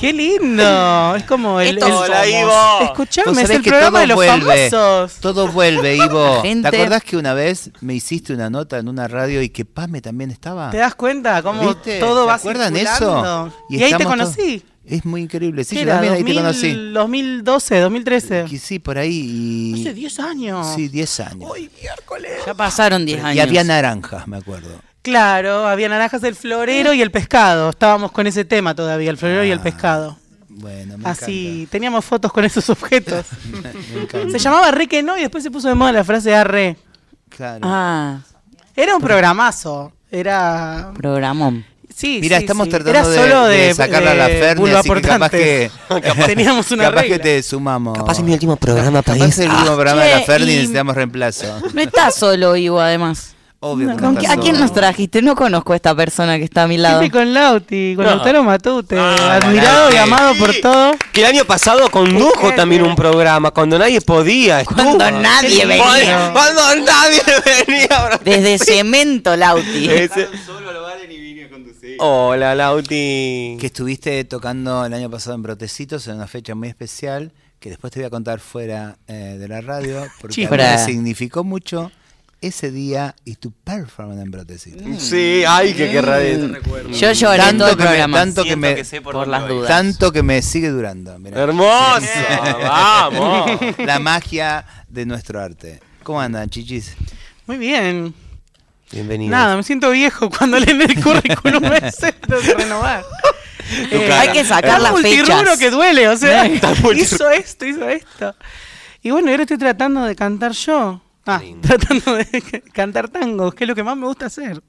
qué lindo. Es como el. Estos el- Hola, somos. Ivo. Escuchame, Vos es el que programa todo de los vuelve, famosos. Todo vuelve, [laughs] Ivo. Gente- ¿Te acordás que una vez me hiciste una nota en una radio y que Pame también estaba? ¿Te das cuenta cómo ¿Viste? todo ¿Se va acuerdan circulando? eso? Y, ahí te conocí. Es muy increíble. Sí, ¿Qué yo era? también ahí te 2000, conocí. 2012, 2013. Que sí, por ahí. y- Hace 10 años. Sí, 10 años. Uy, miércoles. Ya pasaron 10 años. Y había naranjas, me acuerdo. Claro, había naranjas del florero y el pescado. Estábamos con ese tema todavía, el florero y el Ah, pescado. Bueno, me Así, teníamos fotos con esos objetos. [laughs] Me encanta. se llamaba Re que no y después se puso de moda la frase arre. Claro. Ah, Era un programazo. Era. programón. Sí, Mira, sí, estamos sí. tratando Era de, solo de de, sacarla a la Ferni, así que capaz que. [laughs] Teníamos una [laughs] capaz regla. que te sumamos. Capaz es mi último programa, Capaz país. es el Ah. último programa de la Ferni y necesitamos reemplazo. No estás solo, Ivo, además. Obvio que no ¿Con estás qui- ¿A quién solo. nos trajiste? No conozco a esta persona que está a mi lado. Siempre con Lauti, con No. Lautaro Matute, Ah, admirado y amado por todo. Que el año pasado condujo también un programa cuando nadie podía. estuvo. Cuando nadie venía. Cuando- Cuando nadie venía. Desde Cemento, Lauti. Ese- Hola, Lauti. Que estuviste tocando el año pasado en Brotecitos en una fecha muy especial que después te voy a contar fuera eh, de la radio [laughs] porque a mí Chifra. me significó mucho ese día y tu performance en Brotecitos. Sí, ay, que querrá de recuerdo. Yo lloré Tanto todo el que me- programa. tanto que me- que sé por las dudas. Tanto que me sigue durando. mirá. Hermoso, vamos. [laughs] La magia de nuestro arte. ¿Cómo andan, chichis? Muy bien. Bienvenido. Nada, me siento viejo cuando leen el currículum ese, [laughs] tengo que renovar. Eh, Hay que sacar las fechas. que duele, o sea, [laughs] hizo esto, hizo esto. Y bueno, y ahora estoy tratando de cantar yo. Ah, Lindo. tratando de [laughs] cantar tangos, que es lo que más me gusta hacer.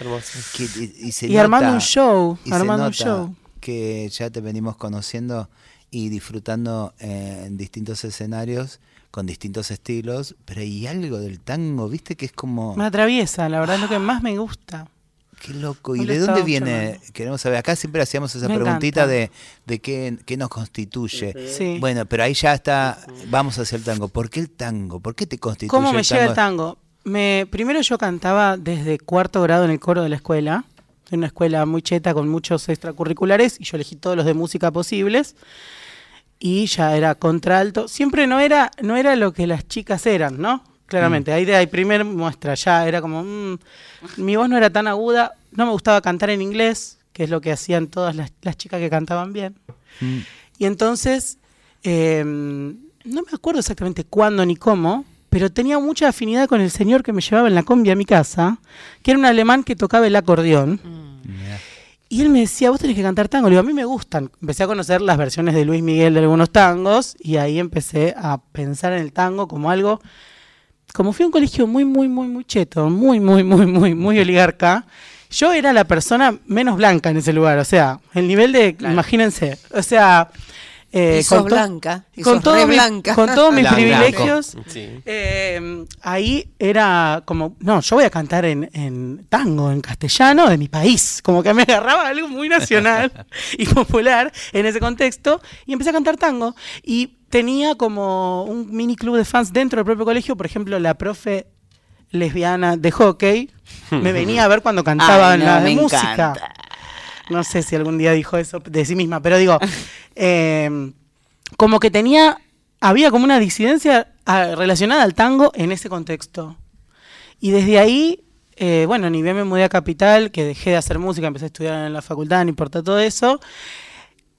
Hermoso. Que- y, y se Y armando un show, y se armando un show. Que ya te venimos conociendo y disfrutando eh, en distintos escenarios con distintos estilos, pero hay algo del tango, viste, que es como Me atraviesa, la verdad es lo que más me gusta. [gasps] qué loco. ¿Y de dónde viene? Queremos saber. Acá siempre hacíamos esa Me preguntita encanta. de, de qué, qué nos constituye. Sí. Bueno, pero ahí ya está, vamos hacia el tango. ¿Por qué el tango? ¿Por qué te constituye ¿Cómo me el llega el tango? Me, primero yo cantaba desde cuarto grado en el coro de la escuela, en una escuela muy cheta con muchos extracurriculares, y yo elegí todos los de música posibles, y ya era contralto. Siempre no era, no era lo que las chicas eran, ¿no? Claramente, ahí de ahí primer muestra, ya era como, mm, mi voz no era tan aguda, no me gustaba cantar en inglés, que es lo que hacían todas las, las chicas que cantaban bien. Mm. Y entonces, eh, no me acuerdo exactamente cuándo ni cómo, pero tenía mucha afinidad con el señor que me llevaba en la combi a mi casa, que era un alemán que tocaba el acordeón. Mirá. Y él me decía, vos tenés que cantar tango. Le digo, a mí me gustan. Empecé a conocer las versiones de Luis Miguel de algunos tangos y ahí empecé a pensar en el tango como algo... Como fui a un colegio muy, muy, muy, muy cheto, muy, muy, muy, muy, muy oligarca, yo era la persona menos blanca en ese lugar. O sea, el nivel de... Imagínense. O sea... eh, Y sos con blanca, y con sos todo re mi- blanca. con todos mis Blanco. privilegios, Sí. eh, ahí era como, no, yo voy a cantar en, en tango, en castellano, de mi país. Como que me agarraba algo muy nacional [laughs] y popular en ese contexto y empecé a cantar tango. Y tenía como un mini club de fans dentro del propio colegio, por ejemplo, la profe lesbiana de hockey me [laughs] venía a ver cuando cantaba Ay, en no, la de me música. encanta. No sé si algún día dijo eso de sí misma, pero digo, [laughs] eh, como que tenía, había como una disidencia ah, relacionada al tango en ese contexto. Y desde ahí, eh, bueno, ni bien me mudé a Capital, que dejé de hacer música, empecé a estudiar en la facultad, no importa todo eso.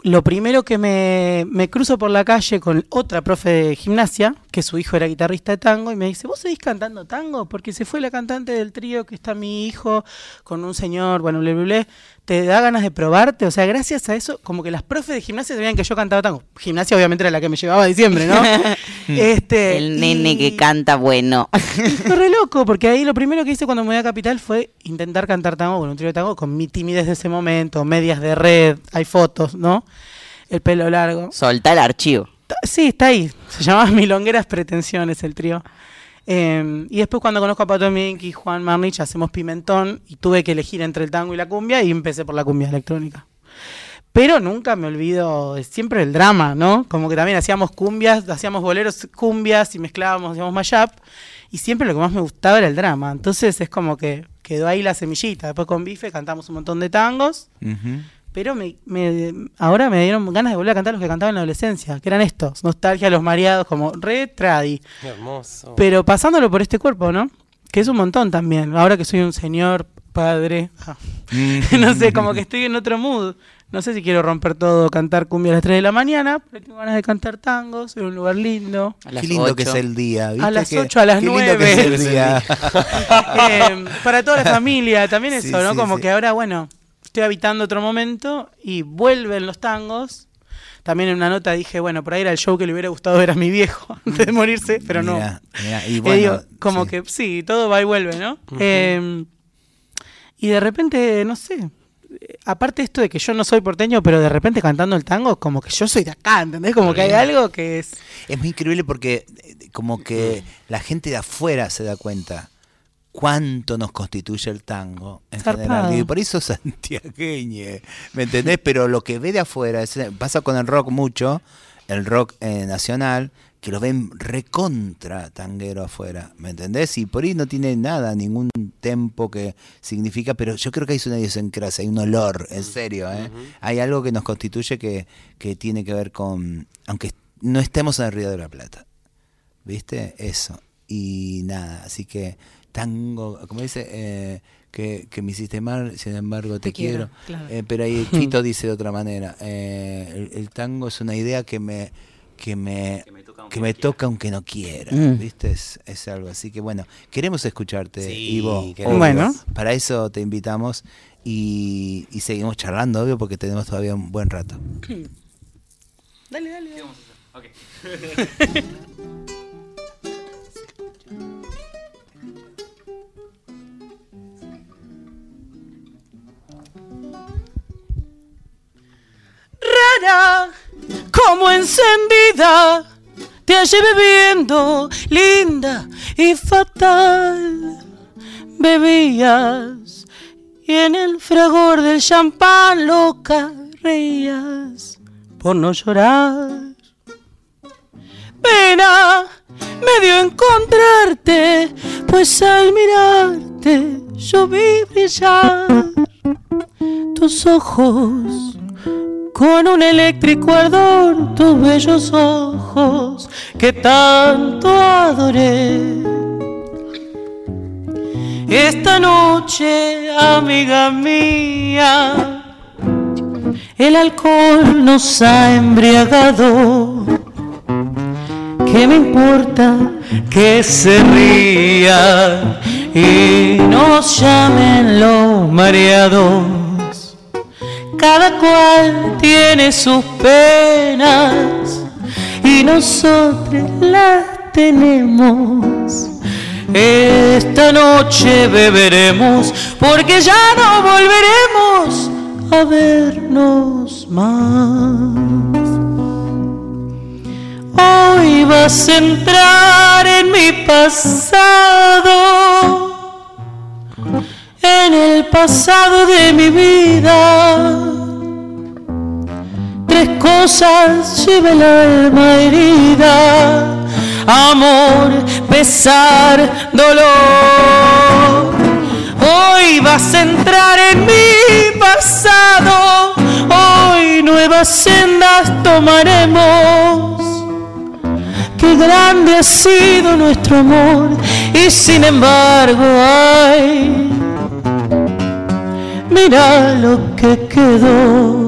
Lo primero que me, me cruzo por la calle con otra profe de gimnasia, que su hijo era guitarrista de tango, y me dice, ¿vos seguís cantando tango? Porque se fue la cantante del trío que está mi hijo con un señor, bueno, ble, ble, ble. ¿Te da ganas de probarte? O sea, gracias a eso, como que las profes de gimnasia sabían que yo cantaba tango. Gimnasia obviamente era la que me llevaba a diciembre, ¿no? [laughs] este, El nene que canta bueno. [laughs] fue re loco, porque ahí lo primero que hice cuando me voy a Capital fue intentar cantar tango con un trío de tango, con mi timidez de ese momento, medias de red, hay fotos, ¿no? El pelo largo. Solta el archivo. Sí, está ahí. Se llamaba Milongueras Pretensiones el trío. Eh, y después cuando conozco a Pato Mink y Juan Marnich hacemos Pimentón y tuve que elegir entre el tango y la cumbia y empecé por la cumbia electrónica. Pero nunca me olvido siempre el drama, ¿no? Como que también hacíamos cumbias, hacíamos boleros cumbias y mezclábamos, hacíamos mashup. Y siempre lo que más me gustaba era el drama. Entonces es como que quedó ahí la semillita. Después con Bife cantamos un montón de tangos. Pero me, me- ahora me dieron ganas de volver a cantar los que cantaba en la adolescencia, que eran estos, Nostalgia, Los Mareados, como re tradi. Qué hermoso. Pero pasándolo por este cuerpo, ¿no? Que es un montón también. Ahora que soy un señor padre, ah, [laughs] no sé, como que estoy en otro mood. No sé si quiero romper todo, cantar cumbia a las 3 de la mañana, pero tengo ganas de cantar tangos en un lugar lindo. Qué lindo que es el día. ¿viste? A las que- 8, a las qué 9. lindo que es el día. [laughs] Eh, para toda la familia, también eso, Sí, ¿no? sí, Como sí. que ahora, bueno, estoy habitando otro momento y vuelven los tangos. También en una nota dije, bueno, por ahí era el show que le hubiera gustado ver a mi viejo [laughs] antes de morirse, pero no. Mirá, y Eh, bueno, digo, como que sí, todo va y vuelve, ¿no? Eh, y de repente, no sé, eh, aparte esto de que yo no soy porteño, pero de repente cantando el tango, como que yo soy de acá, ¿entendés? Como que hay algo que es... Es muy increíble porque eh, como que la gente de afuera se da cuenta cuánto nos constituye el tango en Zarpado. general. Y por eso [laughs] santiagueñe, ¿me entendés? Pero lo que ve de afuera, es- pasa con el rock mucho, el rock eh, nacional, que lo ven recontra tanguero afuera, ¿me entendés? Y por ahí no tiene nada, ningún tempo que significa, pero yo creo que hay una idiosincrasia, hay un olor, en serio, ¿eh? Hay algo que nos constituye que, que tiene que ver con, aunque no estemos en el Río de la Plata, ¿viste? Eso. Y nada, así que tango, como dice, eh, que, que me hiciste mal, sin embargo te, Te quiero, quiero. claro. Eh, pero ahí [laughs] Fito dice de otra manera, eh, el, el tango es una idea que me que me, que me toca aunque no quiera, Mm. ¿viste? Es, es algo así que bueno, queremos escucharte, Sí, Ivo. queremos. Bueno. Para eso te invitamos y, y seguimos charlando, obvio, porque tenemos todavía un buen rato. [clears throat] Dale, dale, dale. [laughs] Como encendida, te hallé bebiendo, linda y fatal. Bebías y en el fragor del champán loca reías por no llorar. Pena me dio encontrarte, pues al mirarte yo vi brillar tus ojos con un eléctrico ardor, tus bellos ojos que tanto adoré. Esta noche, amiga mía, el alcohol nos ha embriagado. ¿Qué me importa que se rían y nos llamen los mareados? Cada cual tiene sus penas y nosotros las tenemos. Esta noche beberemos porque ya no volveremos a vernos más. Hoy vas a entrar en mi pasado, en el pasado de mi vida. Cosas lleva el alma herida, amor, pesar, dolor. Hoy vas a entrar en mi pasado, hoy nuevas sendas tomaremos. Qué grande ha sido nuestro amor y sin embargo, ay, mira lo que quedó.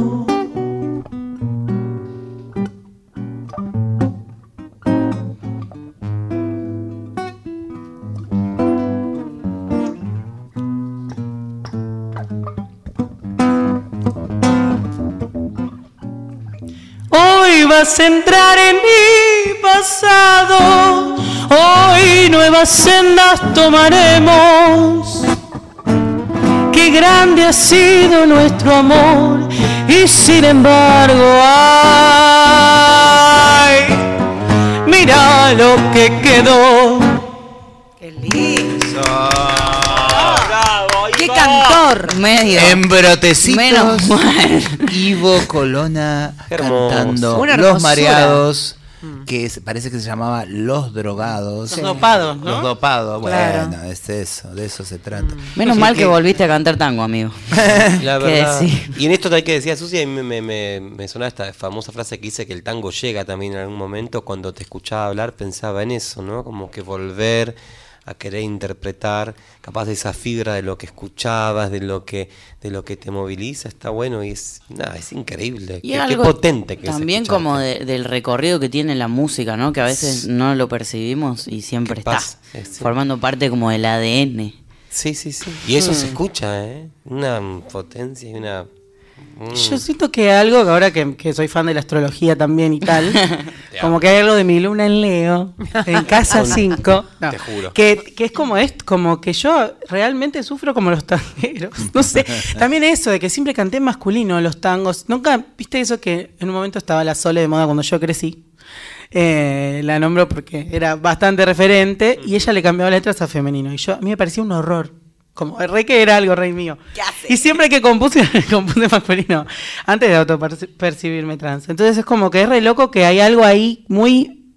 Entrar en mi pasado. Hoy nuevas sendas tomaremos. Qué grande ha sido nuestro amor y sin embargo, ay, mira lo que quedó. Cantor! Medio. En brotecitos, Menos mal. Ivo Colona Hermoso. cantando Los. Mareados, que es- parece que se llamaba Los Drogados. Los dopados, ¿no? Los dopados, Claro. bueno, es eso, de eso se trata. Menos Sí, mal que que- volviste a cantar tango, amigo. [laughs] La ¿Qué verdad. decir? Y en esto hay que decía Susi, a mí me, me, me, me sonaba esta famosa frase que dice que el tango llega también en algún momento. Cuando te escuchaba hablar pensaba en eso, ¿no? Como que volver a querer interpretar, capaz de esa fibra de lo que escuchabas, de lo que de lo que te moviliza, está bueno y es nada, es increíble. Y qué, qué algo potente que es también como de- del recorrido que tiene la música, ¿no? Que a veces no lo percibimos y siempre ¿Qué está? Eh, sí. formando parte como del ADN. Sí, sí, sí. Y eso Mm. se escucha, ¿eh? Una potencia y una mm. Yo siento que algo, ahora que, que soy fan de la astrología también y tal, [laughs] como que hay algo de mi luna en Leo, en casa [laughs] 5, Te juro. que, que es como esto, como que yo realmente sufro como los tangueros. [laughs] No sé, también eso de que siempre canté masculino los tangos. Nunca, viste eso que en un momento estaba la Sole de moda cuando yo crecí. Eh, la nombro porque era bastante referente y ella le cambiaba letras a femenino. Y yo, a mí me parecía un horror. Como re que era algo rey mío. Y siempre que compuse, [laughs] compuse masculino, antes de autopercibirme trans. Entonces es como que es re loco que hay algo ahí muy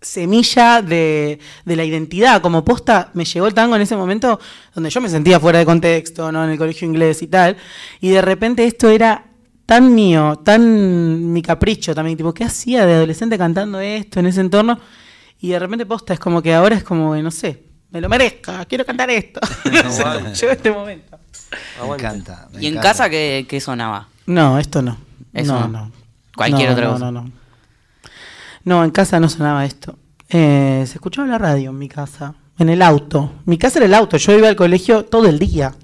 semilla de, de la identidad. Como posta, me llegó el tango en ese momento donde yo me sentía fuera de contexto, ¿no? En el colegio inglés y tal. Y de repente esto era tan mío, tan mi capricho también. Tipo, ¿qué hacía de adolescente cantando esto en ese entorno? Y de repente posta es como que ahora es como, no sé, me lo merezca, quiero cantar esto. [laughs] No sé, llegó este momento. Me encanta. me ¿Y en casa qué, qué sonaba? No, esto no. Eso no, no. no. Cualquier No, otra no, cosa. No, no, No, en casa no sonaba esto. Eh, se escuchaba la radio en mi casa, en el auto. Mi casa era el auto, yo iba al colegio todo el día.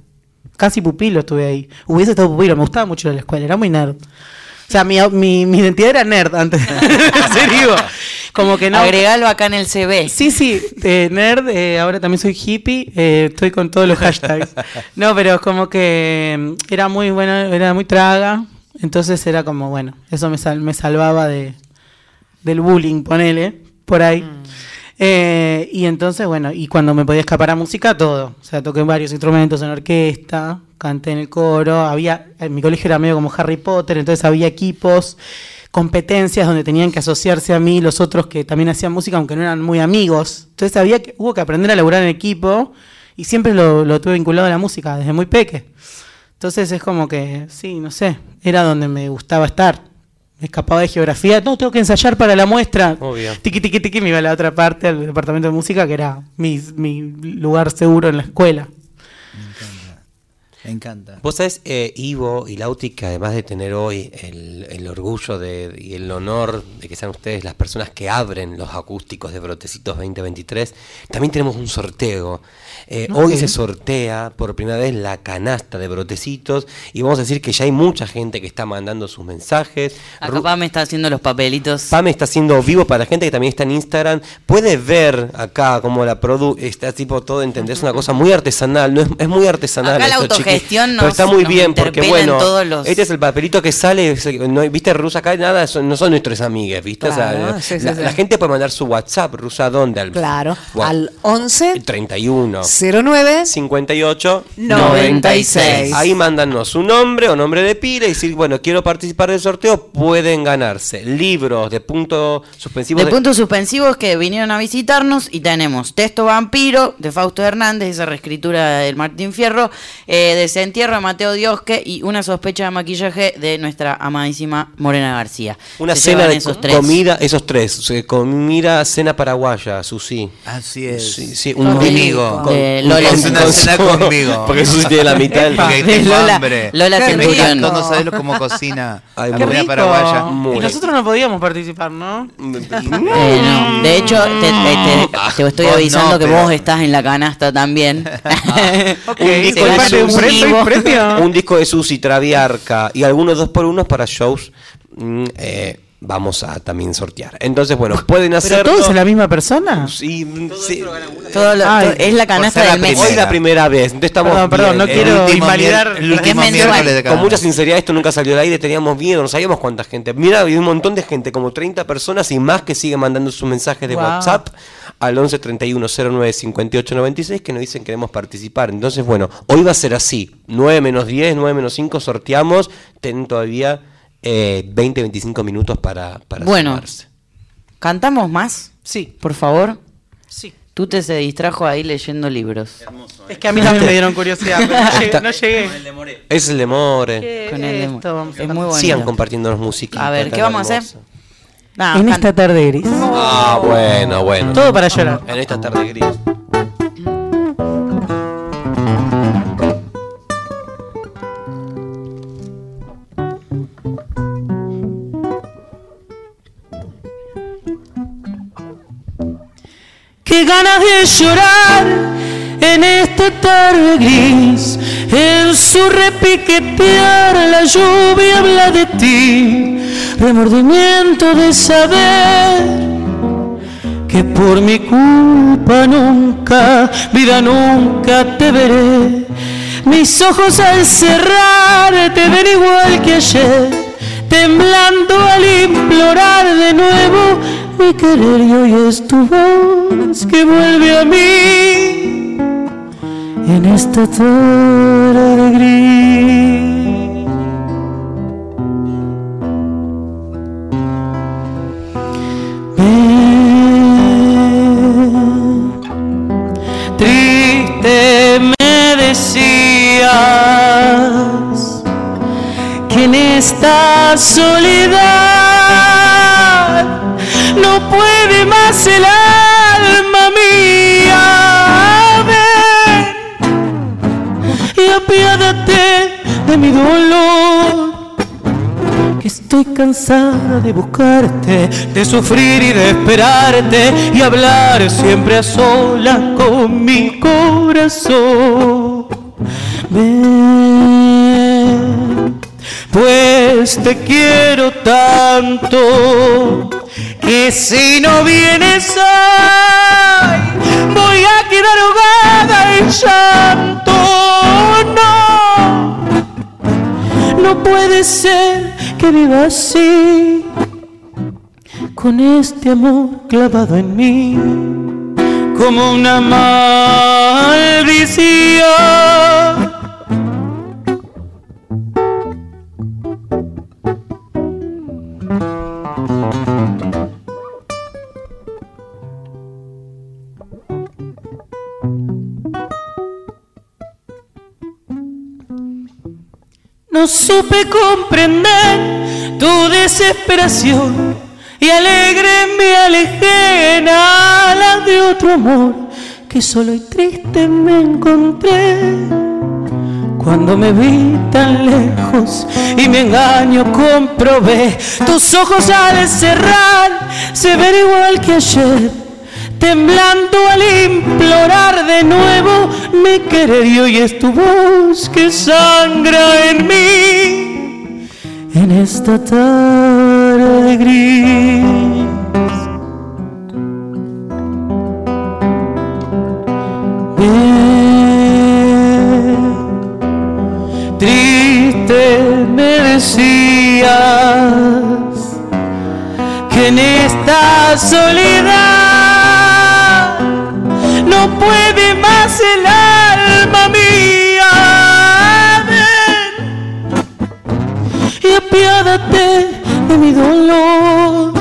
Casi pupilo estuve ahí. Hubiese estado pupilo, me gustaba mucho la escuela, era muy nerd. O sea, mi, mi, mi identidad era nerd antes. en serio. [laughs] Como que no. Agregalo acá en el CV. Sí, sí, eh, nerd, eh, ahora también soy hippie, eh, estoy con todos los hashtags. No, pero como que mm, era muy bueno, era muy traga, entonces era como, bueno, eso me, sal- me salvaba de del bullying, ponele, por ahí. Eh, y entonces, bueno, y cuando me podía escapar a música, todo. O sea, toqué varios instrumentos en orquesta, canté en el coro, había, en mi colegio era medio como Harry Potter, entonces había equipos, competencias donde tenían que asociarse a mí los otros que también hacían música, aunque no eran muy amigos. Entonces había que, hubo que aprender a laburar en equipo y siempre lo, lo tuve vinculado a la música, desde muy peque. Entonces es como que, sí, no sé, era donde me gustaba estar. Me escapaba de geografía, no, tengo que ensayar para la muestra. Obvio. Tiqui, tiqui, tiqui, me iba a la otra parte, al departamento de música, que era mi, mi lugar seguro en la escuela. Me encanta. Vos sabés, eh, Ivo y Lauti, que además de tener hoy el, el orgullo de, y el honor de que sean ustedes las personas que abren los acústicos de Brotecitos 2023, también tenemos un sorteo. Eh, Ok. Hoy se sortea por primera vez la canasta de Brotecitos y vamos a decir que ya hay mucha gente que está mandando sus mensajes. Acá Pam me está haciendo los papelitos. Pame está haciendo vivo para la gente que también está en Instagram. Puede ver acá como la produ está tipo todo, ¿entendés? Una cosa muy artesanal, no es, es muy artesanal. Acá la autogestión Pero está muy nos bien porque bueno, los- este es el papelito que sale, no, viste Rusa acá nada, son- no son nuestros amigues, ¿viste? O sea, Claro, sí, sí, la, sí. la gente puede mandar su WhatsApp, Rusa, ¿dónde? Al, Claro, al 11 31 09 58 96. Ahí mándanos su nombre o nombre de pila y decir, bueno, quiero participar del sorteo, pueden ganarse libros de punto suspensivo De puntos suspensivos que vinieron a visitarnos y tenemos Texto Vampiro de Fausto Hernández, esa reescritura del Martín Fierro, eh, Desentierro de Mateo Diosque y Una sospecha de maquillaje de nuestra amadísima Morena García. Una Se cena de esos tres. comida, esos tres, comida, cena paraguaya, Susi. Así es. Sí, sí, Conmigo. Con- Lola con- una con- cena conmigo. Porque Susi tiene la mitad del [laughs] Porque De tengo Lola- hambre. Lola Centurión. encanta, No sabes lo- cómo cocina Ay, la comida rico. paraguaya. Muy Y nosotros no podíamos participar, ¿no? [laughs] Eh, no. De hecho, te, te- te- te estoy no, avisando que vos estás en la canasta también. [laughs] Ok, Un disco ¿soy de parte de un Susi. premio? Un disco de Susi Traviarca y algunos dos por unos para shows mm, eh, vamos a también sortear. Entonces, bueno, pueden ¿Pero hacerlo. todos es la misma persona? Sí, sí. Todo lo- Ay, to- es la canasta del la mes. Hoy la primera vez. Entonces estamos Perdón, perdón, no bien. quiero El último invalidar- el el último miércoles Con mucha sinceridad, esto nunca salió al aire. Teníamos miedo, no sabíamos cuánta gente. Mira, hay un montón de gente, como 30 personas y más que siguen mandando sus mensajes de Wow. WhatsApp al 11 31 09 58 96 que nos dicen queremos participar. Entonces, bueno, hoy va a ser así: 9 menos 10, 9 menos 5, sorteamos. Tienen todavía eh, 20, 25 minutos para, para Bueno. sumarse. ¿Cantamos más? Sí. Por favor. Sí. Tú te se distrajo ahí leyendo libros. Es que a mí también me dieron curiosidad, pero no llegué. no llegué. Es el de More. ¿Qué Con el de- a es muy bonito. Sigan compartiéndonos música. A ver, ¿qué vamos a hacer? En esta tarde gris. Ah, bueno, bueno. Todo para llorar. En esta tarde gris. Ganas de llorar en esta tarde gris. En su repiquetear la lluvia habla de ti. Remordimiento de saber que por mi culpa nunca, vida nunca te veré. Mis ojos al cerrar te ven igual que ayer, temblando al implorar de nuevo mi querer y hoy es tu voz que vuelve a mí en esta tarde gris. Soledad no puede más el alma mía. Ven y apiádate de mi dolor. Que estoy cansada de buscarte, de sufrir y de esperarte y hablar siempre a solas con mi corazón. Ven, pues te quiero tanto que si no vienes hoy voy a quedar ahogada en llanto. No, no puede ser que viva así con este amor clavado en mí como una maldición. No supe comprender tu desesperación y alegre me alejé en alas de otro amor que solo y triste me encontré cuando me vi tan lejos y mi engaño comprobé. Tus ojos al cerrar se ven igual que ayer, temblando al implorar de nuevo mi querer y es tu voz que sangra en mí en esta tarde gris. Ven, triste me decías que en esta soledad más el alma mía. Y apiádate de mi dolor.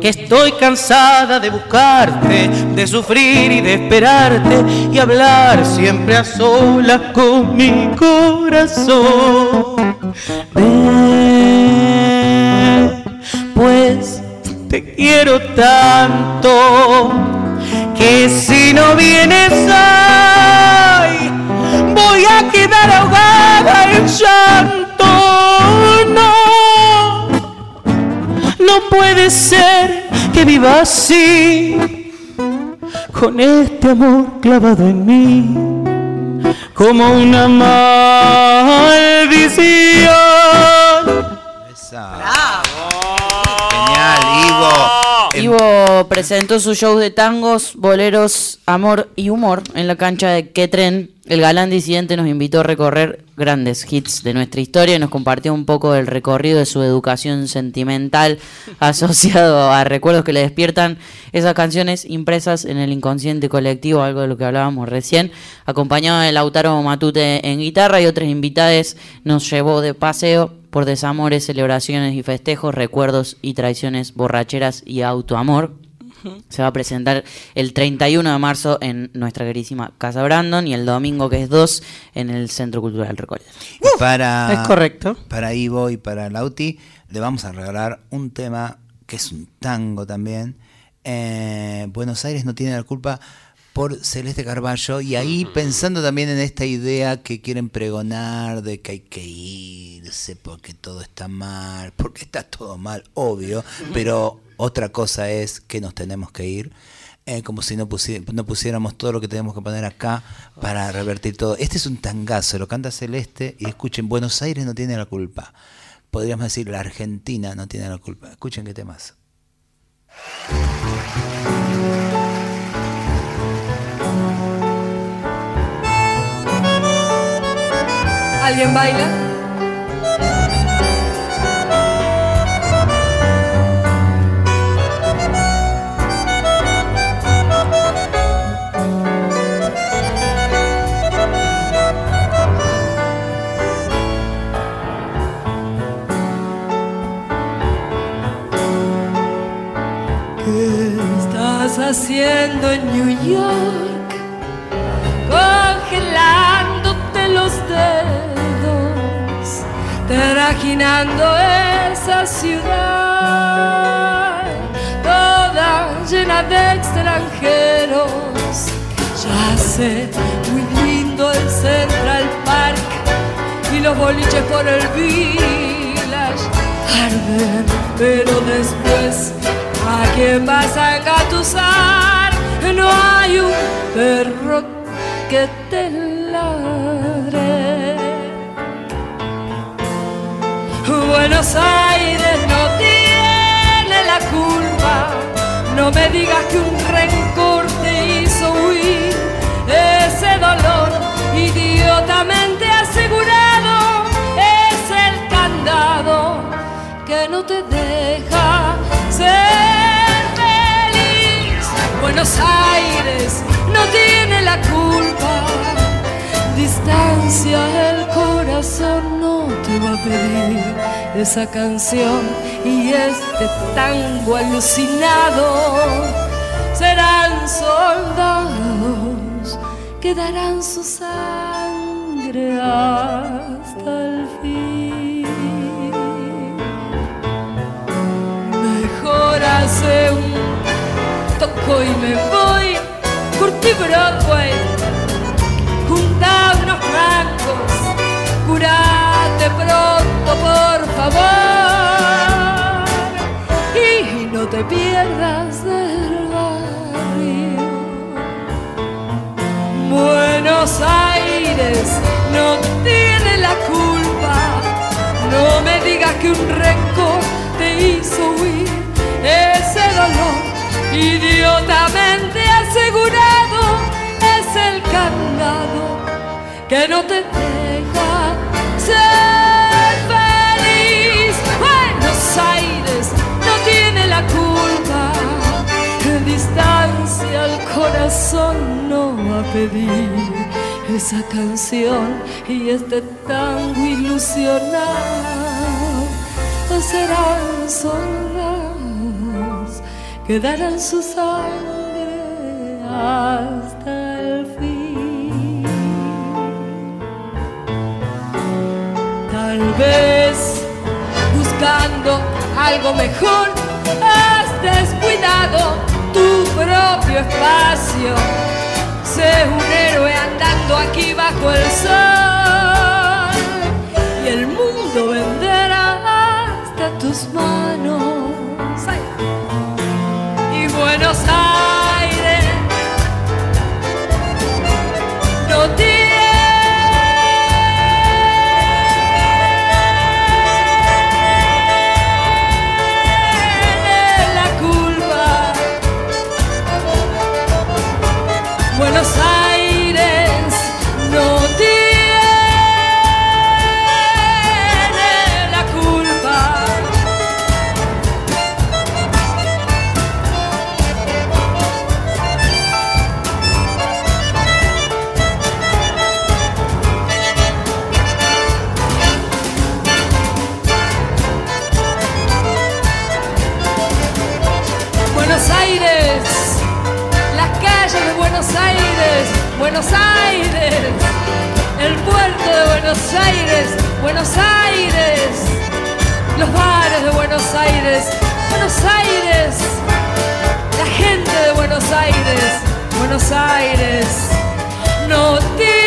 Que estoy cansada de buscarte, de sufrir y de esperarte y hablar siempre a solas con mi corazón. Ven, pues te quiero tanto que si no vienes hoy voy a quedar ahogada en llanto. No, no puede ser que viva así con este amor clavado en mí como una maldición. Ivo. Presentó sus shows de tangos, boleros, amor y humor en la cancha de Qué Tren. El galán disidente nos invitó a recorrer grandes hits de nuestra historia y nos compartió un poco del recorrido de su educación sentimental [laughs] asociado a recuerdos que le despiertan esas canciones impresas en el inconsciente colectivo, algo de lo que hablábamos recién. Acompañado de Lautaro Matute en guitarra y otras invitadas, nos llevó de paseo por desamores, celebraciones y festejos, recuerdos y traiciones, borracheras y autoamor. Se va a presentar el 31 de marzo en nuestra querísima Casa Brandon y el domingo, que es 2, en el Centro Cultural Recoleta. Y para, es correcto. Para Ivo y para Lauti le vamos a regalar un tema que es un tango también. Eh, Buenos Aires no tiene la culpa por Celeste Carballo y ahí pensando también en esta idea que quieren pregonar de que hay que irse porque todo está mal, porque está todo mal, obvio, pero otra cosa es que nos tenemos que ir. eh, como si no, pusi- no pusiéramos todo lo que tenemos que poner acá para revertir todo. Este es un tangazo, lo canta Celeste y escuchen, Buenos Aires no tiene la culpa. Podríamos decir, la Argentina no tiene la culpa. Escuchen qué temas. ¿Alguien baila? ¿Qué estás haciendo en New York? Congelándote los dedos, trajinando esa ciudad, toda llena de extranjeros. Ya sé, muy lindo el Central Park y los boliches por el Village arden, pero después ¿A quién vas a engatusar? No hay un perro que te ladre. Buenos Aires no tiene la culpa. No me digas que un rencor te hizo huir. Ese dolor idiotamente asegurado es el candado que no te deja ser feliz. Buenos Aires no tiene la culpa. Distancia el corazón no te va a pedir esa canción y este tango alucinado. Serán soldados que darán su sangre hasta el fin. Mejor hace un toco y me voy, curtí Broadway, curate pronto por favor y no te pierdas del barrio. Buenos Aires no tiene la culpa, no me digas que un rencor te hizo huir ese dolor idiotamente asegurado es el candado que no te deja ser feliz. Buenos Aires no tiene la culpa, distancia al corazón no va a pedir esa canción y este tango ilusionado serán soldados que darán su sangre algo mejor has descuidado tu propio espacio. Sé un héroe andando aquí bajo el sol y el mundo venderá hasta tus manos. Y Buenos Aires Buenos Aires, el puerto de Buenos Aires, Buenos Aires, los bares de Buenos Aires, Buenos Aires, la gente de Buenos Aires, Buenos Aires, no tiene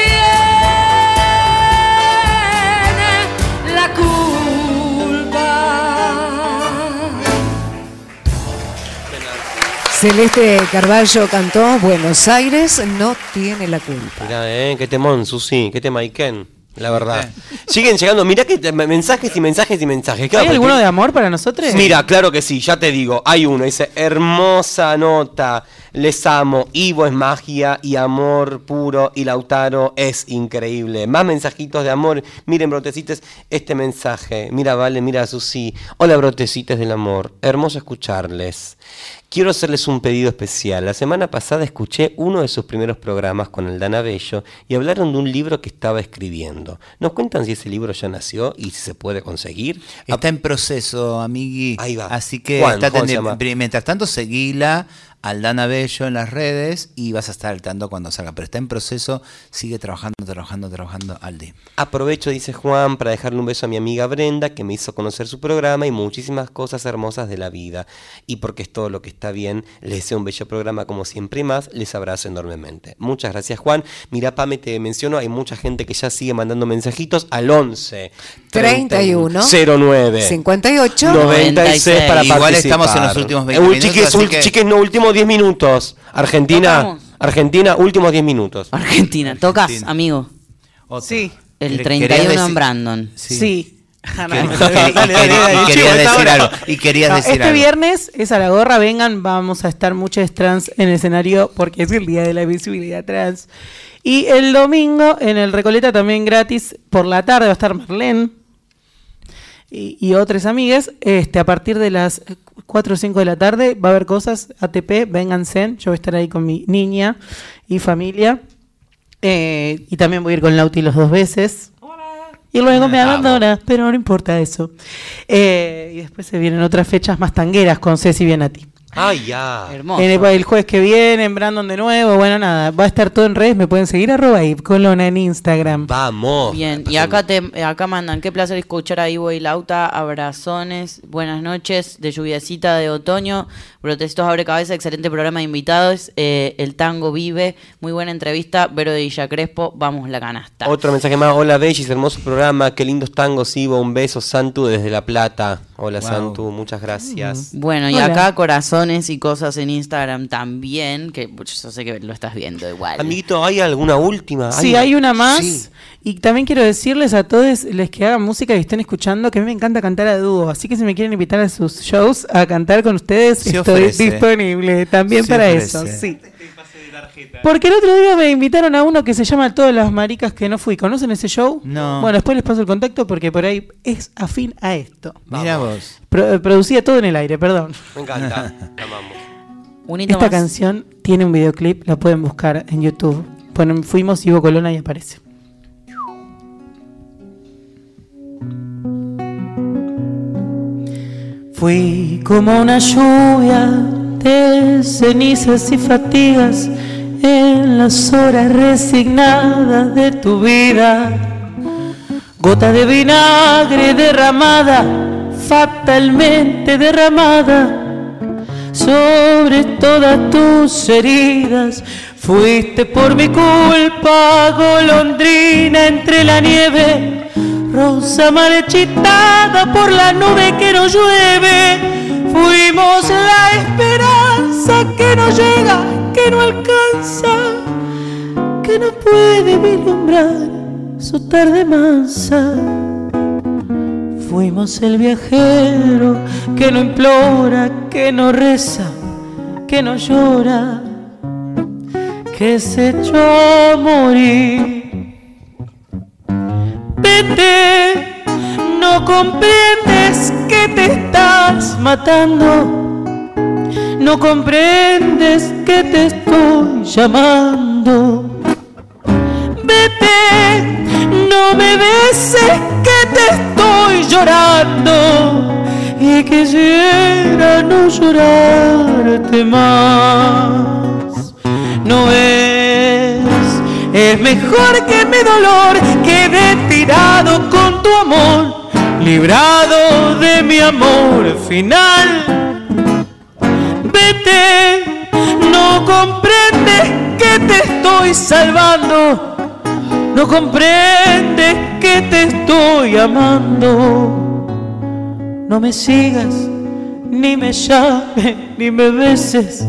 Celeste Carballo cantó Buenos Aires no tiene la culpa. Mirá, eh, qué temón, Susi, qué tema Iken, la verdad. Siguen llegando, mirá que te- mensajes y mensajes y mensajes. Claro, ¿Hay porque- alguno de amor para nosotros? Mira, claro que sí, ya te digo, hay uno, dice, hermosa nota, les amo, Ivo es magia y amor puro y Lautaro es increíble. Más mensajitos de amor, miren brotecites, este mensaje, mira Vale, mira Susi, hola brotecites del amor, hermoso escucharles. Quiero hacerles un pedido especial. La semana pasada escuché uno de sus primeros programas con el Dana Bello y hablaron de un libro que estaba escribiendo. ¿Nos cuentan si ese libro ya nació y si se puede conseguir? Está en proceso, amigui. Ahí va. Así que Juan, está Juan mientras tanto seguila Aldana Bello en las redes y vas a estar al tanto cuando salga. Pero está en proceso, sigue trabajando, trabajando, trabajando Aldi. Aprovecho, dice Juan, para dejarle un beso a mi amiga Brenda, que me hizo conocer su programa y muchísimas cosas hermosas de la vida. Y porque es todo lo que está bien, les deseo un bello programa como siempre y más, les abrazo enormemente. Muchas gracias, Juan. Mira, Pame, te menciono, hay mucha gente que ya sigue mandando mensajitos al 11 31 09 58 96 para Igual participar. estamos en los últimos 20 Eh, uy, minutos, chiques, así ul- que- chiques, no, últimos 10 minutos. Argentina, Tocamos. Argentina, últimos 10 minutos. Argentina, tocas, amigo. Sí. El ¿Querías 31 en Brandon. Sí. No, y- querías decir ahora. algo, y querías No, decir Este algo. viernes es a la gorra, vengan, vamos a estar muchos trans en el escenario porque es el día de la visibilidad trans. Y el domingo en el Recoleta también gratis, por la tarde va a estar Marlene y, y otras amigas. Este, a partir de las 4 o 5 de la tarde va a haber cosas, ATP, vénganse, yo voy a estar ahí con mi niña y familia. Eh, y también voy a ir con Lauti los dos veces. Y luego me abandona, pero no importa eso. Eh, y después se vienen otras fechas más tangueras con Ceci Bienati. Ay, ya. Hermoso. En el, el jueves que viene, en Brandon de nuevo, bueno, nada, va a estar todo en redes, me pueden seguir arroba y Colona en Instagram. Vamos. Bien, y acá te acá mandan, qué placer escuchar a Ivo y Lauta, abrazones, buenas noches, de lluviacita de otoño, Brotecitos abre cabeza, excelente programa de invitados, eh, el tango vive, muy buena entrevista, Vero de Villa Crespo, vamos la canasta. Otro mensaje más. Hola, Bellis, hermoso programa. Qué lindos tangos, Ivo. Un beso, Santu, desde La Plata. Hola, Wow. Santu. Muchas gracias. Bueno, y Hola. acá corazones y cosas en Instagram también, que pues, yo sé que lo estás viendo igual. Amiguito, ¿hay alguna última? Sí, hay una más. Sí. Y también quiero decirles a todos les que hagan música y estén escuchando que a mí me encanta cantar a dúo. Así que si me quieren invitar a sus shows a cantar con ustedes, Se estoy ofrece. disponible también Se para ofrece. eso. Sí. Porque el otro día me invitaron a uno que se llama Todas las maricas que no fui. ¿Conocen ese show? No. Bueno, después les paso el contacto porque por ahí es afín a esto. Mira vos. Pro- producía todo en el aire, perdón. Me encanta. La [laughs] amamos. Un hito Esta más. canción tiene un videoclip, la pueden buscar en YouTube. Ponen Fuimos Ivo Colona y aparece. Fui como una lluvia de cenizas y fatigas en las horas resignadas de tu vida. Gota de vinagre derramada, fatalmente derramada sobre todas tus heridas. Fuiste por mi culpa, golondrina entre la nieve, rosa marchitada por la nube que no llueve. Fuimos la esperanza que no llega, que no alcanza, que no puede vislumbrar su tarde mansa. Fuimos el viajero que no implora, que no reza, que no llora, que se echó a morir. Vete, no comprendes que te estás matando. No comprendes que te estoy llamando. Vete, no me beses que te estoy llorando y quisiera no llorarte más. No es, es mejor que mi dolor quede tirado con tu amor, librado de mi amor final. No comprendes que te estoy salvando, no comprendes que te estoy amando. No me sigas, ni me llames, ni me beses,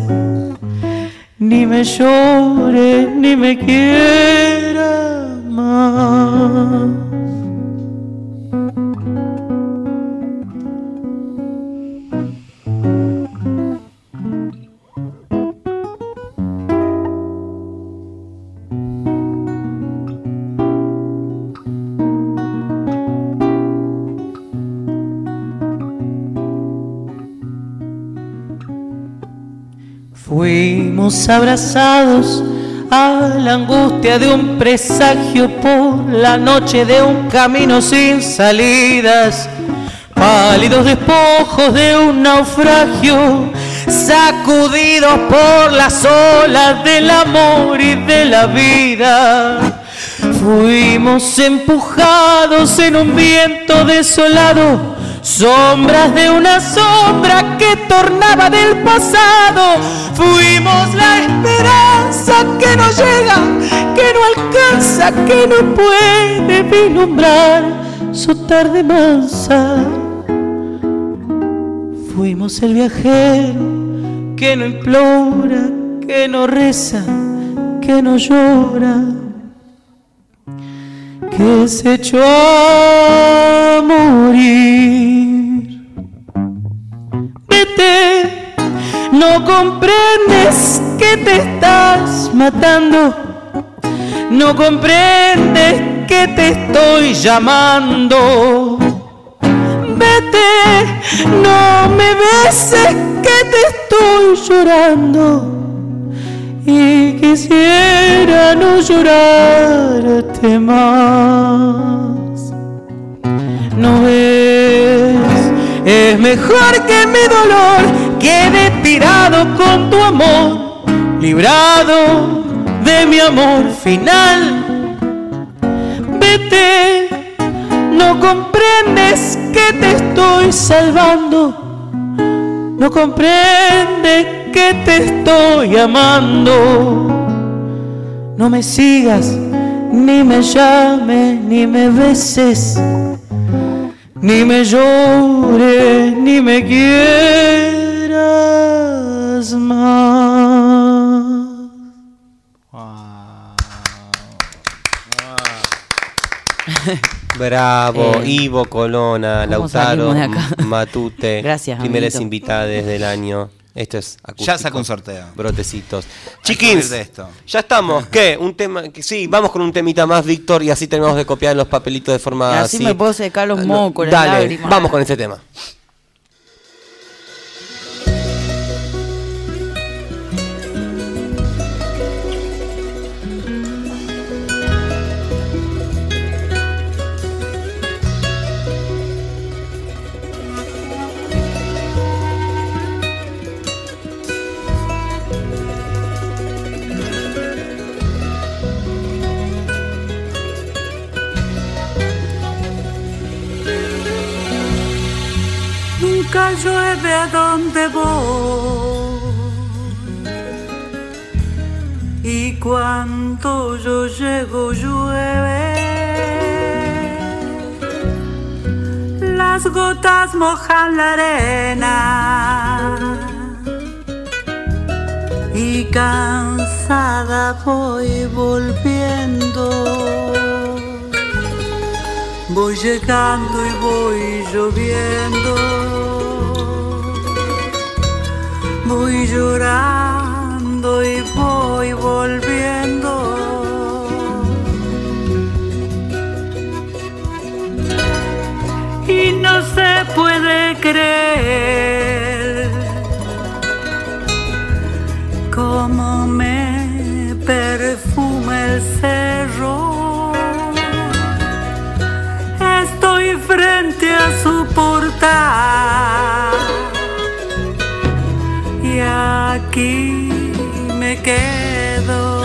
ni me llores, ni me quieras más. Abrazados a la angustia de un presagio por la noche de un camino sin salidas, pálidos despojos de un naufragio, sacudidos por las olas del amor y de la vida. Fuimos empujados en un viento desolado, sombras de una sombra que tornaba del pasado. Fuimos la esperanza que no llega, que no alcanza, que no puede vislumbrar su tarde mansa. Fuimos el viajero que no implora, que no reza, que no llora se echó a morir. Vete, no comprendes que te estás matando, no comprendes que te estoy llamando. Vete, no me beses que te estoy llorando y quisiera no llorarte más. No es, es mejor que mi dolor quede tirado con tu amor, librado de mi amor final. Vete, no comprendes que te estoy salvando. No comprendes que te estoy amando. No me sigas, ni me llames, ni me beses, ni me llores, ni me quieras más. Bravo, Eh, Ivo Colona, ¿cómo Lautaro Matute. [laughs] Gracias, Primeras invitadas del año. Esto es acústico. Ya saca un sorteo. Brotecitos. Chiquins, huir de esto. ya estamos. ¿Qué? Un tema. que- Sí, vamos con un temita más, Víctor, y así tenemos de copiar los papelitos de forma Y así me puedo secar los Ah, mocos, las Dale, lágrimas. vamos con este tema. Llueve a donde voy. Y cuando yo llego llueve. Las gotas mojan la arena. Y cansada voy volviendo. Voy llegando y voy lloviendo voy llorando y voy volviendo. Y no se puede creer cómo me perfuma el cerro. Estoy frente a su portal. Aquí me quedo.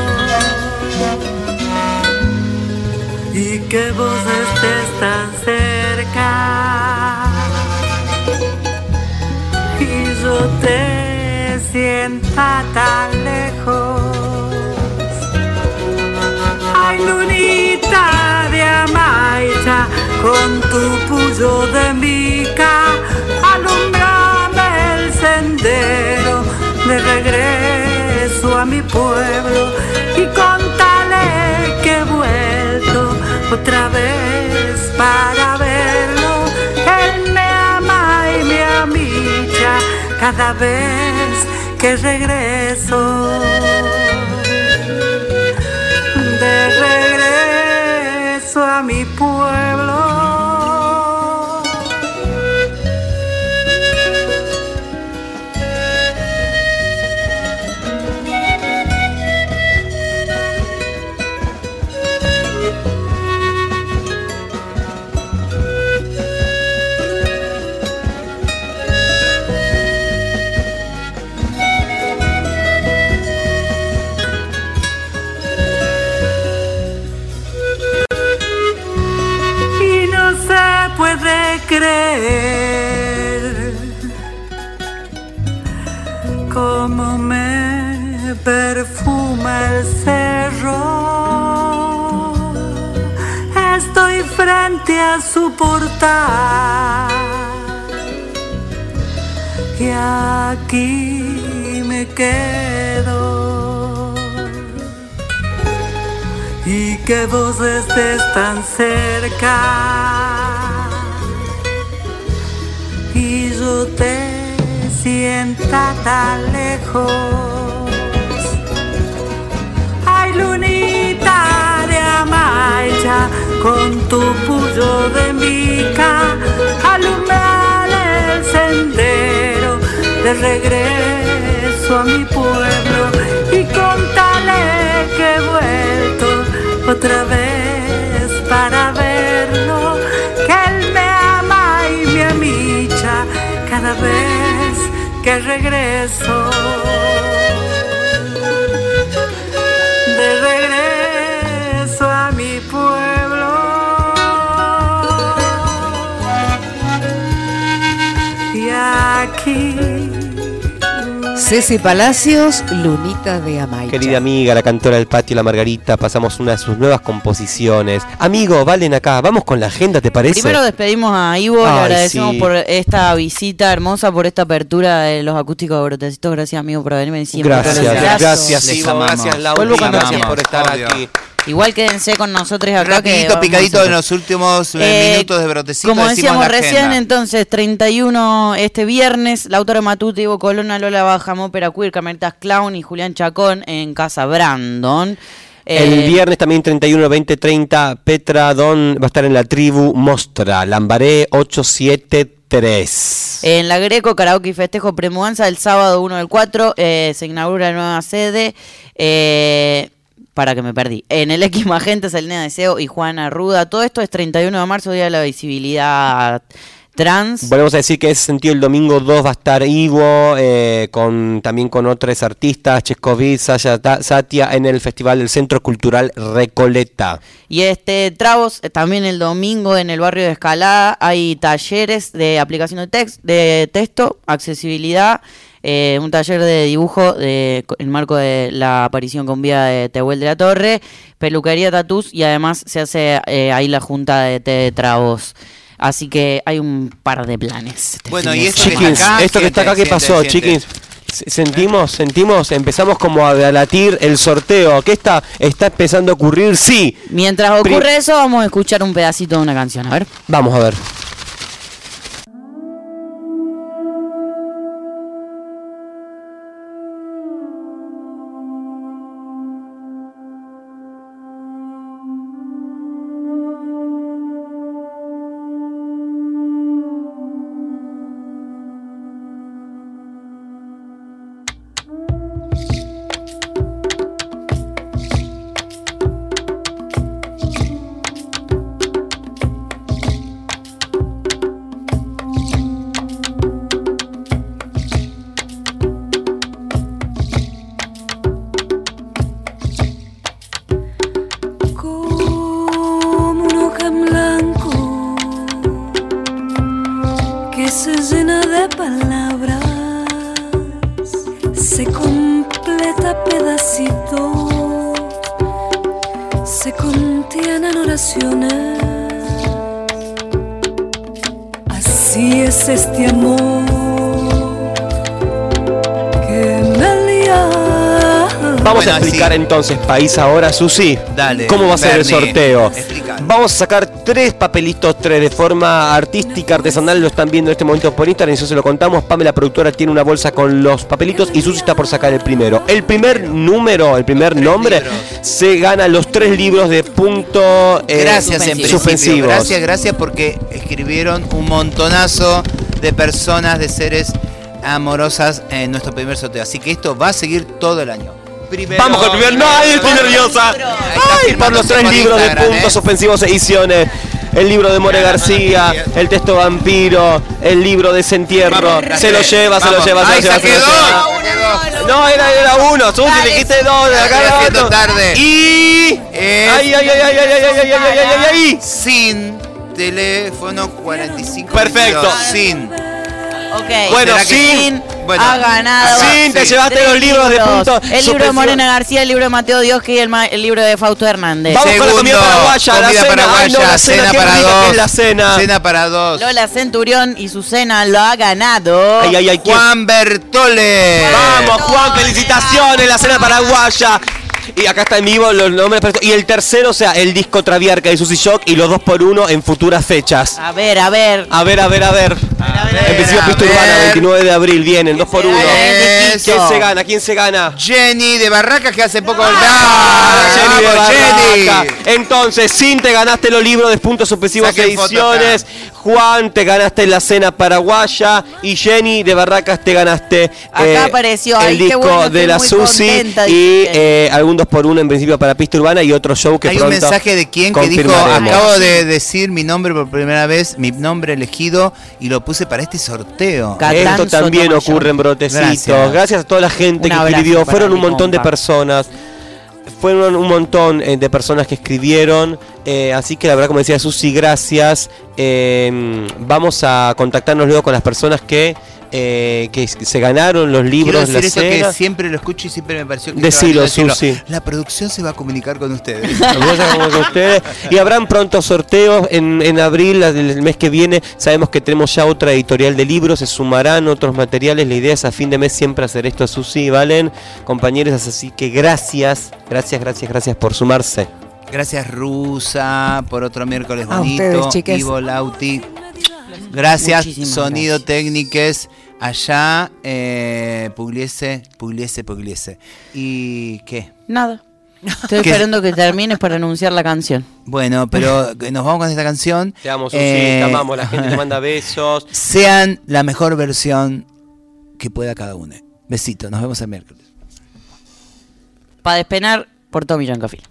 Y que vos estés tan cerca y yo te sienta tan lejos. Ay, lunita de Amaicha, con tu puyo de mica, alumbrame el sendero de regreso a mi pueblo y contale que he vuelto otra vez para verlo. Él me ama y me amicha cada vez que regreso. De regreso a mi pueblo. Portal y aquí me quedo y que vos estés tan cerca y yo te sienta tan lejos. Ay, lunita de Amaicha, con tu puyo de mica, alumbrar el sendero de regreso a mi pueblo y contale que he vuelto otra vez para verlo, que él me ama y me amicha cada vez que regreso. Ceci Palacios, Lunita de Amaicha. Querida amiga, la cantora del patio, la Margarita, pasamos una de sus nuevas composiciones. Amigo, Valen acá, vamos con la agenda, ¿te parece? Primero despedimos a Ivo, le Ay, agradecemos sí. por esta visita hermosa, por esta apertura de los acústicos de Brotecitos. Gracias, amigo, por venirme siempre. Gracias, abrazo. gracias, Ivo, gracias, Laura, gracias por estar aquí. Igual quédense con nosotros acá. que Rapidito, vamos picadito en los últimos eh, Eh, minutos de brotecito. Como decimos decíamos la recién, agenda. entonces, 31 este viernes, Lautaro Matute, Ivo Colonna, Lola Baja, Mopera Queer, Cameritas Clown y Julián Chacón en Casa Brandon. El Eh, viernes también 31, 20, 30, Petra Don va a estar en la tribu Mostra, Lambaré 873. En la Greco, Karaoke y Festejo Premudanza, el sábado 1 del 4, eh, se inaugura la nueva sede. eh, para que me perdí. En el X Magenta, Selena Deseo y Juana Ruda. Todo esto es 31 de marzo, Día de la Visibilidad Trans. Volvemos a decir que ese sentido el domingo 2 va a estar Ivo, eh, con, también con otros artistas, Ta- Satia, en el Festival del Centro Cultural Recoleta. Y este Travos, eh, también el domingo en el barrio de Escalada hay talleres de aplicación de, text, de texto, accesibilidad, eh, un taller de dibujo de, en marco de la aparición con vida de Tehuel de la Torre, peluquería tatús y además se hace eh, ahí la junta de té de Travos. Así que hay un par de planes. este Bueno, y esto que Chiquins, está acá, esto que está acá, ¿qué pasó, siente, chiquins? S- Sentimos, sentimos, empezamos como a latir el sorteo. ¿Qué está, está empezando a ocurrir? Sí. Mientras Pri- ocurre eso, vamos a escuchar un pedacito de una canción. A ver. Vamos a ver. Entonces, país ahora, Susi. Dale, ¿Cómo va a ser el sorteo? Vamos a sacar tres papelitos, tres de forma artística, artesanal. Lo están viendo en este momento por Instagram. Y eso se lo contamos. Pamela, productora, tiene una bolsa con los papelitos y Susi está por sacar el primero. El primer número, el primer nombre, se gana los tres libros de punto eh, Gracias en suspensivos. Gracias, gracias porque escribieron un montonazo de personas, de seres amorosas en nuestro primer sorteo. Así que esto va a seguir todo el año. Primero- Vamos con el primer. ¡No! ¡Ay, estoy nerviosa! ¡Ay! Por los tres libros de puntos ¿eh? suspensivos ediciones. El libro de More García, el texto vampiro, el libro de Sentierro. Se lo lleva, se lo lleva, se lo ¡Ay, lleva. se lo lleva. No, era, era uno. Susi, le dijiste dos. de acá era tarde. Y. Es- ¡Ay, ay, ay, ay, ay, ay, ay, ay, ay, ay, ay, ay! Sin teléfono 45. Perfecto. 22, Sin. Ok. Bueno, ¿Será que sin- Sin Bueno, ha ganado. Sin, te llevaste los libros de puntos El libro de. Morena García, el libro de Mateo Dios y el, ma- el libro de Fausto Hernández. Vamos con la comida Segundo, paraguaya, la comida cena. paraguaya, Ay, no, la cena, para que dos. es la cena. Cena para dos. Lola Centurión y su cena lo ha ganado. Ay, ay. Juan Bertole. Vamos, Juan, felicitaciones, la cena paraguaya. Y acá está en vivo los nombres. Y el tercero, o sea, el disco Traviarca de Susy Shock y los dos por uno en futuras fechas. A ver, a ver. A ver, a ver, a ver. En principio, pista urbana, 29 de abril, vienen, dos por uno. Eso. ¿Quién se gana? ¿Quién se gana? Jenny de Barracas que hace poco. Jenny de ¡Vamos, Jenny! Barraca. Entonces, Sin te ganaste los libros de puntos suspensivos foto ediciones. Juan te ganaste la cena paraguaya. Y Jenny de Barracas te ganaste Acá eh, apareció. el Ay, qué disco bueno, de la Susi. Y eh, algún dos por uno en principio para pista urbana y otro show que Hay un pronto mensaje de quien que dijo, acabo de decir mi nombre por primera vez, mi nombre elegido, y lo puse para este sorteo. Catán Esto también Sotomayor. ocurre en Brotecitos. Gracias. Gracias. a toda la gente Un que escribió. Fueron un montón de personas. Fueron un montón eh, de personas que escribieron. eh, así que la verdad, como decía Susi, gracias. Eh, vamos a contactarnos luego con las personas que, eh, que se ganaron los Quiero libros, decir la cena. que siempre lo escucho y siempre me pareció que Decilo, lindo Susi. La producción se va a comunicar con ustedes. [laughs] Vamos a hablar con ustedes. Y habrán pronto sorteos en, en abril, el, mes que viene. Sabemos que tenemos ya otra editorial de libros, se sumarán otros materiales. La idea es a fin de mes siempre hacer esto, Susi, ¿valen? Compañeros, así que gracias, gracias, gracias, gracias por sumarse. Gracias Rusa por otro miércoles A bonito. ustedes. Ivo Lauti. Gracias, Muchísimas Sonido Técniques. Allá, eh, Pugliese, Pugliese, Pugliese. ¿Y qué? Nada. Estoy ¿Qué? esperando que termines para anunciar la canción. Bueno, pero nos vamos con esta canción. Te amo, Susi, Eh, te amamos. La gente te manda [laughs] besos. Sean la mejor versión que pueda cada uno. Besito, nos vemos el miércoles. Para despenar por Tommy Yancafil.